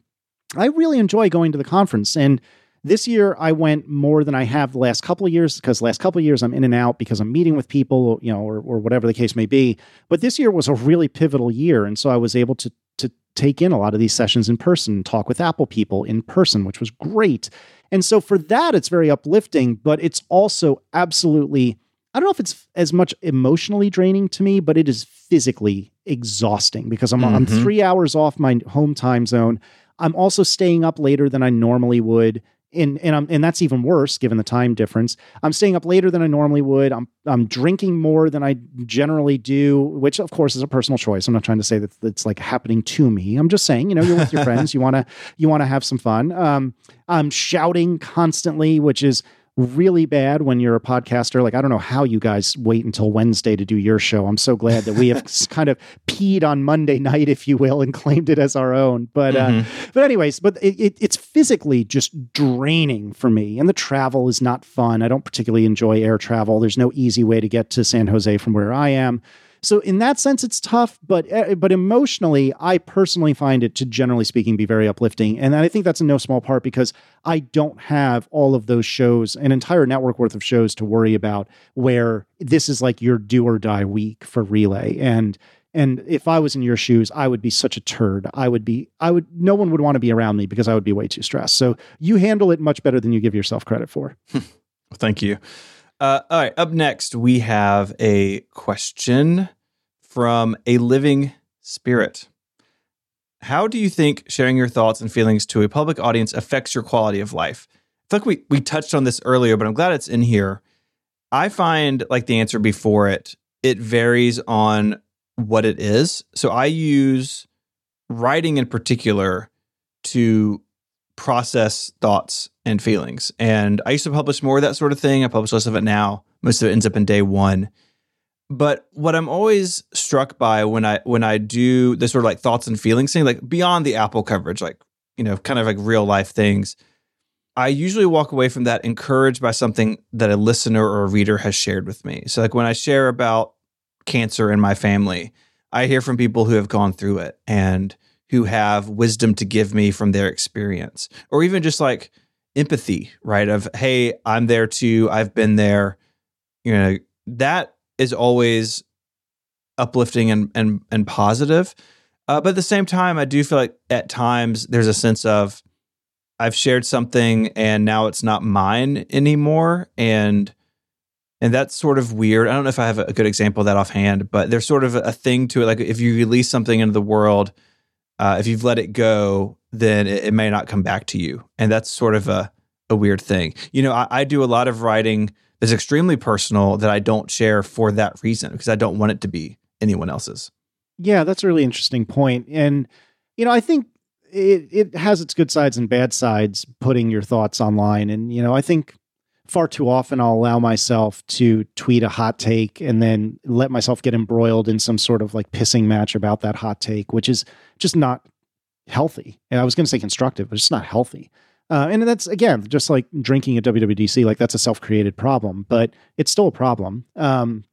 I really enjoy going to the conference and this year I went more than I have the last couple of years because last couple of years I'm in and out because I'm meeting with people, you know, or, or whatever the case may be. But this year was a really pivotal year, and so I was able to to take in a lot of these sessions in person, talk with Apple people in person, which was great. And so for that, it's very uplifting, but it's also absolutely. I don't know if it's as much emotionally draining to me, but it is physically exhausting because I'm, mm-hmm. I'm three hours off my home time zone. I'm also staying up later than I normally would and and I'm and that's even worse given the time difference. I'm staying up later than I normally would. I'm I'm drinking more than I generally do, which of course is a personal choice. I'm not trying to say that it's like happening to me. I'm just saying, you know, you're with your friends, you want to you want to have some fun. Um, I'm shouting constantly, which is really bad when you're a podcaster. Like, I don't know how you guys wait until Wednesday to do your show. I'm so glad that we have kind of peed on Monday night, if you will, and claimed it as our own. But, uh, mm-hmm. uh, but anyways, but it, it, it's physically just draining for me. And the travel is not fun. I don't particularly enjoy air travel. There's no easy way to get to San Jose from where I am. So in that sense, it's tough, but eh, but emotionally, I personally find it to generally speaking be very uplifting, and I think that's in no small part because I don't have all of those shows, an entire network worth of shows to worry about, where this is like your do or die week for relay, and and if I was in your shoes, I would be such a turd. I would be, I would, no one would want to be around me because I would be way too stressed. So you handle it much better than you give yourself credit for. thank you. Uh, all right. Up next, we have a question from a living spirit. How do you think sharing your thoughts and feelings to a public audience affects your quality of life? I feel like we, we touched on this earlier, but I'm glad it's in here. I find like the answer before it, it varies on what it is. So I use writing in particular to process thoughts and feelings. And I used to publish more of that sort of thing. I publish less of it now. Most of it ends up in day one. But what I'm always struck by when I when I do this sort of like thoughts and feelings thing, like beyond the Apple coverage, like you know, kind of like real life things, I usually walk away from that encouraged by something that a listener or a reader has shared with me. So like when I share about cancer in my family, I hear from people who have gone through it and who have wisdom to give me from their experience, or even just like empathy, right? Of hey, I'm there too. I've been there. You know that is always uplifting and and and positive. Uh, but at the same time, I do feel like at times there's a sense of I've shared something and now it's not mine anymore, and and that's sort of weird. I don't know if I have a good example of that offhand, but there's sort of a thing to it. Like if you release something into the world, uh, if you've let it go, then it, it, may not come back to you, and that's sort of a a weird thing. You know, I, I do a lot of writing is extremely personal that I don't share for that reason because I don't want it to be anyone else's. Yeah, that's a really interesting point. And, you know, I think it, it has its good sides and bad sides putting your thoughts online. And, you know, I think far too often I'll allow myself to tweet a hot take and then let myself get embroiled in some sort of like pissing match about that hot take, which is just not healthy. And I was going to say constructive, but it's not healthy. Uh, and that's again just like drinking at WWDC, like that's a self-created problem, but it's still a problem. Um,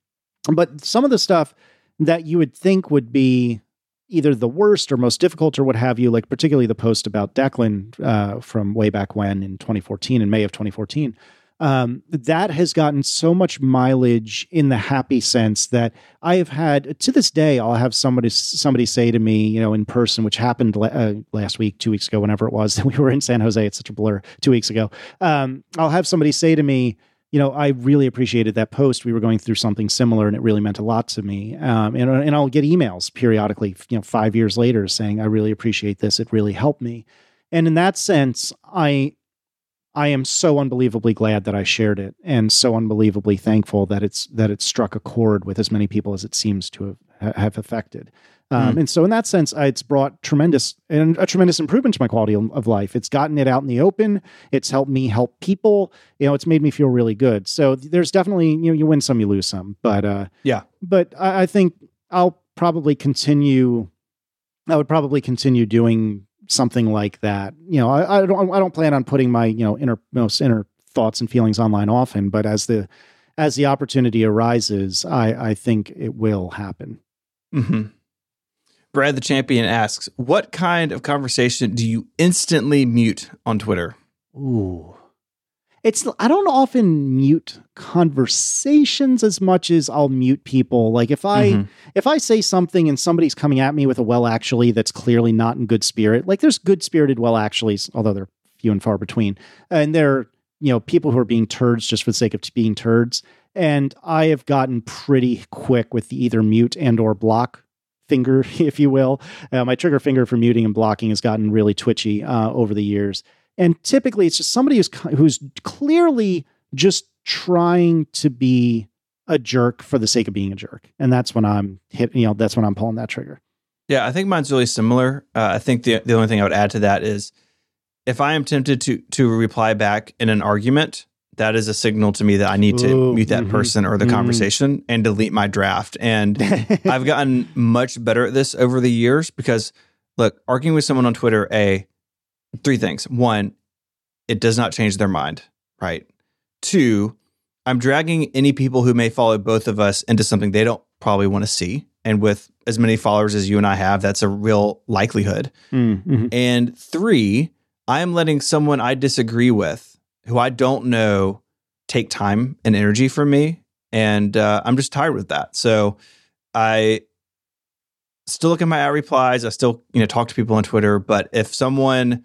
but some of the stuff that you would think would be either the worst or most difficult or what have you, like particularly the post about Declan uh, from way back when in 2014, in May of 2014, um, that has gotten so much mileage in the happy sense that I have had to this day. I'll have somebody somebody say to me, you know, in person, which happened uh, last week, two weeks ago, whenever it was that we were in San Jose. It's such a blur. Two weeks ago, um, I'll have somebody say to me, you know, I really appreciated that post. We were going through something similar, and it really meant a lot to me. Um, and and I'll get emails periodically, you know, five years later, saying I really appreciate this. It really helped me. And in that sense, I I am so unbelievably glad that I shared it and so unbelievably thankful that it's that it struck a chord with as many people as it seems to have, have affected. Um, mm. And so, in that sense, it's brought tremendous and a tremendous improvement to my quality of life. It's gotten it out in the open. It's helped me help people. You know, it's made me feel really good. So there's definitely you know you win some, you lose some. But uh, yeah, but I, I think I'll probably continue. I would probably continue doing something like that. You know, I, I don't I don't plan on putting my you know inner most inner thoughts and feelings online often, but as the as the opportunity arises, I I think it will happen. Mm-hmm. Brad the champion asks, "What kind of conversation do you instantly mute on Twitter?" Ooh it's I don't often mute conversations as much as I'll mute people. Like if I mm-hmm. if I say something and somebody's coming at me with a well actually that's clearly not in good spirit. Like there's good spirited well actuallys, although they're few and far between. And they're, you know, people who are being turds just for the sake of being turds. And I have gotten pretty quick with the either mute and or block finger, if you will. Uh, my trigger finger for muting and blocking has gotten really twitchy uh, over the years. And typically it's just somebody who's who's clearly just trying to be a jerk for the sake of being a jerk. And that's when I'm hit, you know, that's when I'm pulling that trigger. Yeah, I think mine's really similar. Uh, I think the the only thing I would add to that is if I am tempted to to reply back in an argument, that is a signal to me that I need to Ooh, mute that mm-hmm, person or the mm-hmm. conversation and delete my draft. And I've gotten much better at this over the years because look, arguing with someone on Twitter, A, three things. One, it does not change their mind, right? Two, I'm dragging any people who may follow both of us into something they don't probably want to see. And with as many followers as you and I have, that's a real likelihood. Mm-hmm. And three, I am letting someone I disagree with, who I don't know, take time and energy from me. And uh, I'm just tired with that. So I still look at my ad replies. I still, you know, talk to people on Twitter. But if someone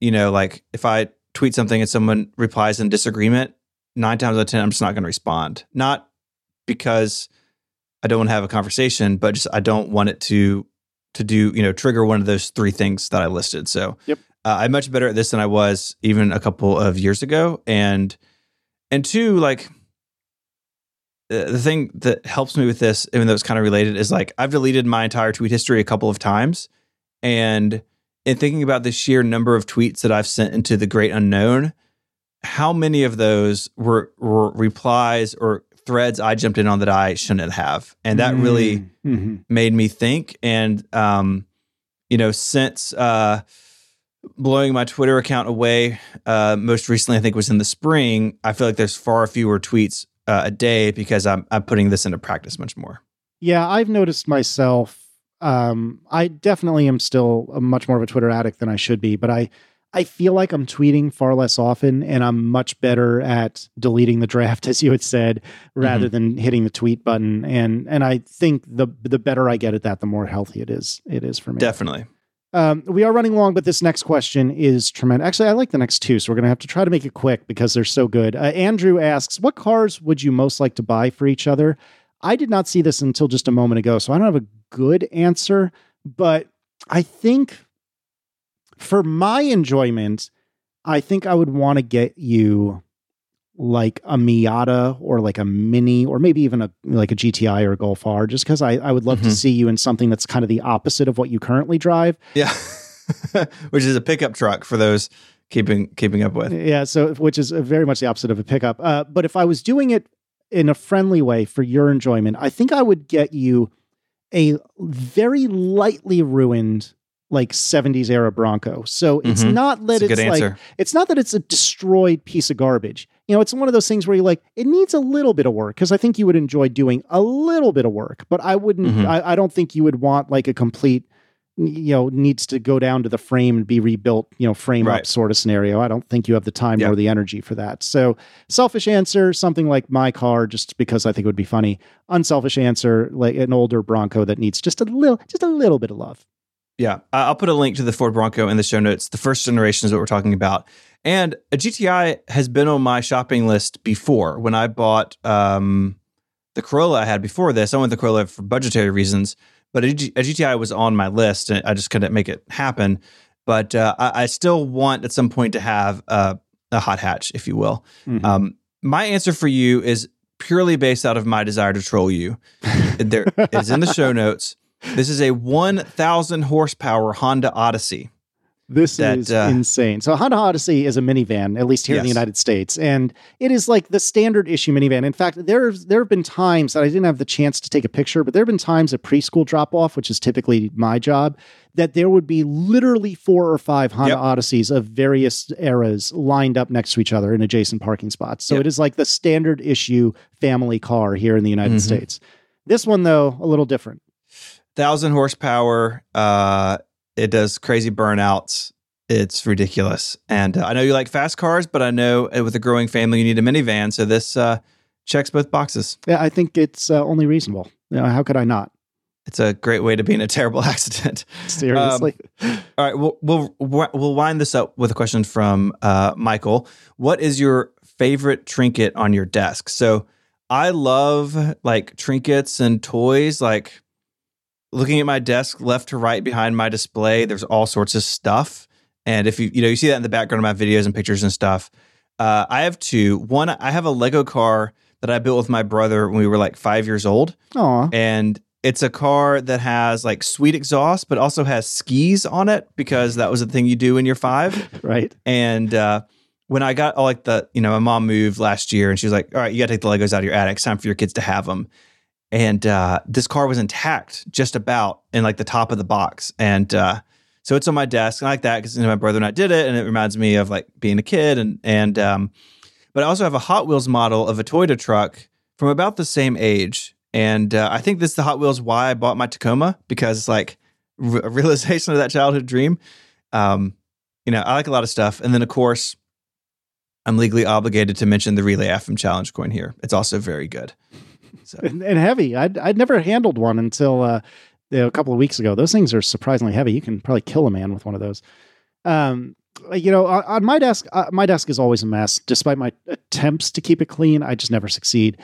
you know, like if I tweet something and someone replies in disagreement, nine times out of 10, I'm just not going to respond. Not because I don't want to have a conversation, but just I don't want it to to do you know trigger one of those three things that I listed. So Yep. uh, I'm much better at this than I was even a couple of years ago, and and two like uh, the thing that helps me with this, even though it's kind of related, is like I've deleted my entire tweet history a couple of times, and in thinking about the sheer number of tweets that I've sent into the great unknown, how many of those were, were replies or threads I jumped in on that I shouldn't have, and that really Mhm. made me think. And um, you know, since uh, blowing my Twitter account away, uh, most recently I think was in the spring. I feel like there's far fewer tweets uh, a day because I'm I'm putting this into practice much more. Yeah, I've noticed myself. Um, I definitely am still much more of a Twitter addict than I should be, but I I feel like I'm tweeting far less often, and I'm much better at deleting the draft, as you had said, rather than hitting the tweet button. And and I think the the better I get at that, the more healthy it is. It is for me. Definitely. Um, we are running long, but this next question is tremendous. Actually, I like the next two, so we're going to have to try to make it quick because they're so good. Uh, Andrew asks, "What cars would you most like to buy for each other?" I did not see this until just a moment ago, so I don't have a good answer. But I think for my enjoyment, I think I would want to get you like a Miata or like a Mini or maybe even a like a GTI or a Golf R, just because I, I would love to Mhm. see you in something that's kind of the opposite of what you currently drive. Yeah. Which is a pickup truck for those keeping keeping up with. Yeah, so which is very much the opposite of a pickup. Uh, but if I was doing it in a friendly way for your enjoyment, I think I would get you a very lightly ruined like 70s era Bronco. So it's Mhm. not that a it's like answer. it's not that it's a destroyed piece of garbage. You know, it's one of those things where you're like, it needs a little bit of work because I think you would enjoy doing a little bit of work, but I wouldn't. Mhm. I, I don't think you would want like a complete. You know, needs to go down to the frame and be rebuilt. You know, frame up sort of scenario. I don't think you have the time nor the energy for that. So, selfish answer, something like my car, just because I think it would be funny. Unselfish answer, like an older Bronco that needs just a little, just a little bit of love. Yeah, I'll put a link to the Ford Bronco in the show notes. The first generation is what we're talking about, and a GTI has been on my shopping list before. When I bought um, the Corolla I had before this, I went the Corolla for budgetary reasons, but a, G- a GTI was on my list, and I just couldn't make it happen. But uh, I, I still want at some point to have a, a hot hatch, if you will. Mhm. Um, my answer for you is purely based out of my desire to troll you. there it's in the show notes. This is a 1,000 horsepower Honda Odyssey. This that, is uh, insane. So Honda Odyssey is a minivan, at least here in the United States, and it is like the standard issue minivan. In fact, there's there have been times that I didn't have the chance to take a picture, but there have been times at preschool drop off, which is typically my job, that there would be literally four or five Honda Yep. Odysseys of various eras lined up next to each other in adjacent parking spots. So Yep. it is like the standard issue family car here in the United Mhm. States. This one though, a little different. 1,000 horsepower. Uh, it does crazy burnouts. It's ridiculous. And uh, I know you like fast cars, but I know uh, with a growing family, you need a minivan. So this uh, checks both boxes. Yeah, I think it's uh, only reasonable. You know, how could I not? It's a great way to be in a terrible accident. Seriously. All right, we'll we'll we'll wind this up with a question from uh, Michael. What is your favorite trinket on your desk? So I love like trinkets and toys. Like looking at my desk, left to right behind my display, there's all sorts of stuff. And if you you know you see that in the background of my videos and pictures and stuff, uh, I have two. One, I have a Lego car that I built with my brother when we were like five years old Aw. and it's a car that has like sweet exhaust, but also has skis on it because that was the thing you do when you're five. right. And uh, when I got all like the, you know, my mom moved last year and she was like, all right, you got to take the Legos out of your attic. It's time for your kids to have them. And uh, this car was intact just about in like the top of the box. And uh, so it's on my desk. And I like that because you know, my brother and I did it. And it reminds me of like being a kid. And, and, um, but I also have a Hot Wheels model of a Toyota truck from about the same age. And uh, I think this is the Hot Wheels why I bought my Tacoma because it's like a realization of that childhood dream. Um, you know, I like a lot of stuff. And then, of course, I'm legally obligated to mention the Relay FM Challenge coin here. It's also very good. So, and, and heavy. I'd, I'd never handled one until uh, you know, a couple of weeks ago. Those things are surprisingly heavy. You can probably kill a man with one of those. Um, you know, on, on my desk, uh, my desk is always a mess. Despite my attempts to keep it clean, I just never succeed.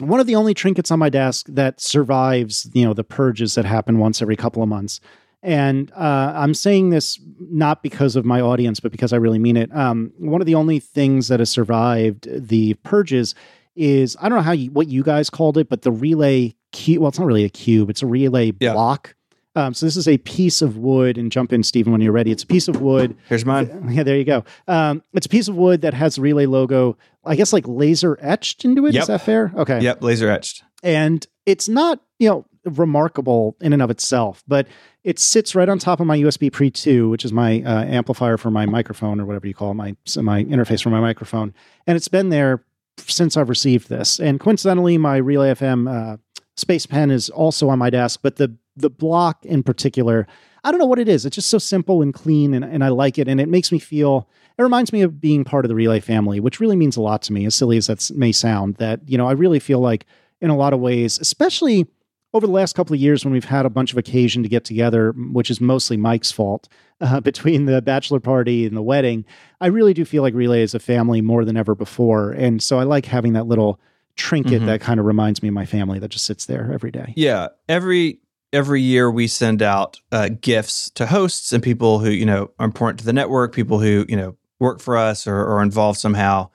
one of the only trinkets on my desk that survives, you know, the purges that happen once every couple of months. And uh, I'm saying this not because of my audience, but because I really mean it. Um, one of the only things that has survived the purges is I don't know how you, what you guys called it, but the relay cube. Well, it's not really a cube; it's a relay Yeah. block. Um, so this is a piece of wood, and jump in, Stephen, when you're ready. It's a piece of wood Here's mine. yeah, there you go. Um, it's a piece of wood that has relay logo, I guess, like laser etched into it. Is Yep. that fair? Okay. Yep, laser etched. And it's not, you know, remarkable in and of itself, but it sits right on top of my USB Pre 2, which is my uh, amplifier for my microphone or whatever you call it, my my interface for my microphone. And it's been there since I've received this. And coincidentally, my Relay FM uh, Space Pen is also on my desk, but the the block in particular, I don't know what it is. It's just so simple and clean, and, and I like it. And it makes me feel, it reminds me of being part of the Relay family, which really means a lot to me, as silly as that may sound. That, you know, I really feel like in a lot of ways, especially over the last couple of years when we've had a bunch of occasion to get together, which is mostly Myke's fault, uh, between the bachelor party and the wedding, I really do feel like Relay is a family more than ever before. And so I like having that little trinket Mhm. that kind of reminds me of my family that just sits there every day. Yeah, every every year we send out uh, gifts to hosts and people who you know are important to the network, people who you know work for us or are involved somehow.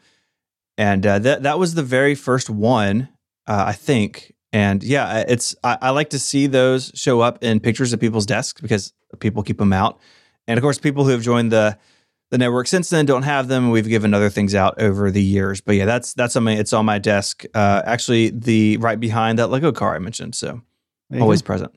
And uh, that that was the very first one, uh, I think. And yeah, it's I, I like to see those show up in pictures of people's desks because people keep them out. And of course, people who have joined the the network since then don't have them. We've given other things out over the years, but yeah, that's that's something. It's on my desk. Uh, actually, the right behind that Lego car I mentioned. So always go. present.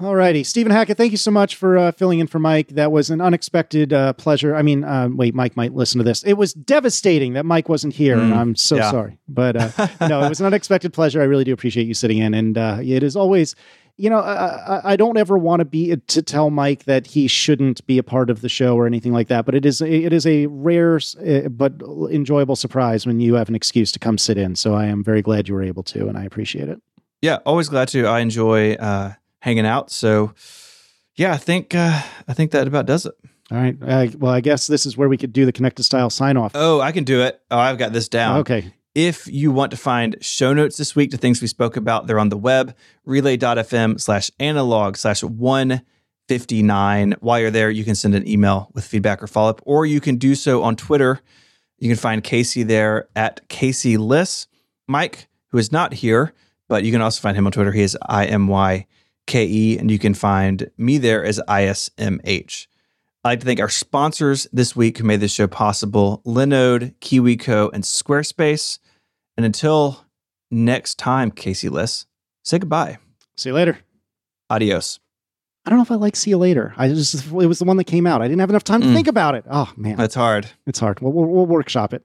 All righty. Stephen Hackett, thank you so much for uh, filling in for Myke. That was an unexpected uh, pleasure. I mean, uh, wait, Myke might listen to this. It was devastating that Myke wasn't here, and Mm, I'm so yeah. sorry. But uh, no, it was an unexpected pleasure. I really do appreciate you sitting in, and uh, it is always, you know, I, I- don't ever want to be to tell Myke that he shouldn't be a part of the show or anything like that. But it is it is a rare uh, but enjoyable surprise when you have an excuse to come sit in. So I am very glad you were able to, and I appreciate it. yeah, always glad to. I enjoy uh, hanging out. So yeah, I think uh, I think that about does it. All right. Uh, well, I guess this is where we could do the connected style sign off. Oh, I can do it. Oh, I've got this down. Okay. If you want to find show notes this week to things we spoke about, they're on the web, relay.fm slash analog slash 159. While you're there, you can send an email with feedback or follow up, or you can do so on Twitter. You can find Casey there at Casey Liss. Myke, who is not here, but you can also find him on Twitter. He is I M Y K E, and you can find me there as ISMH. I'd like to thank our sponsors this week who made this show possible Linode, KiwiCo, and Squarespace. And until next time, Casey Liss, say goodbye. See you later. Adios. I don't know if I like see you later. I just it was the one that came out. I didn't have enough time to Mm. think about it. Oh man, That's hard. it's hard. We'll, we'll, we'll workshop it.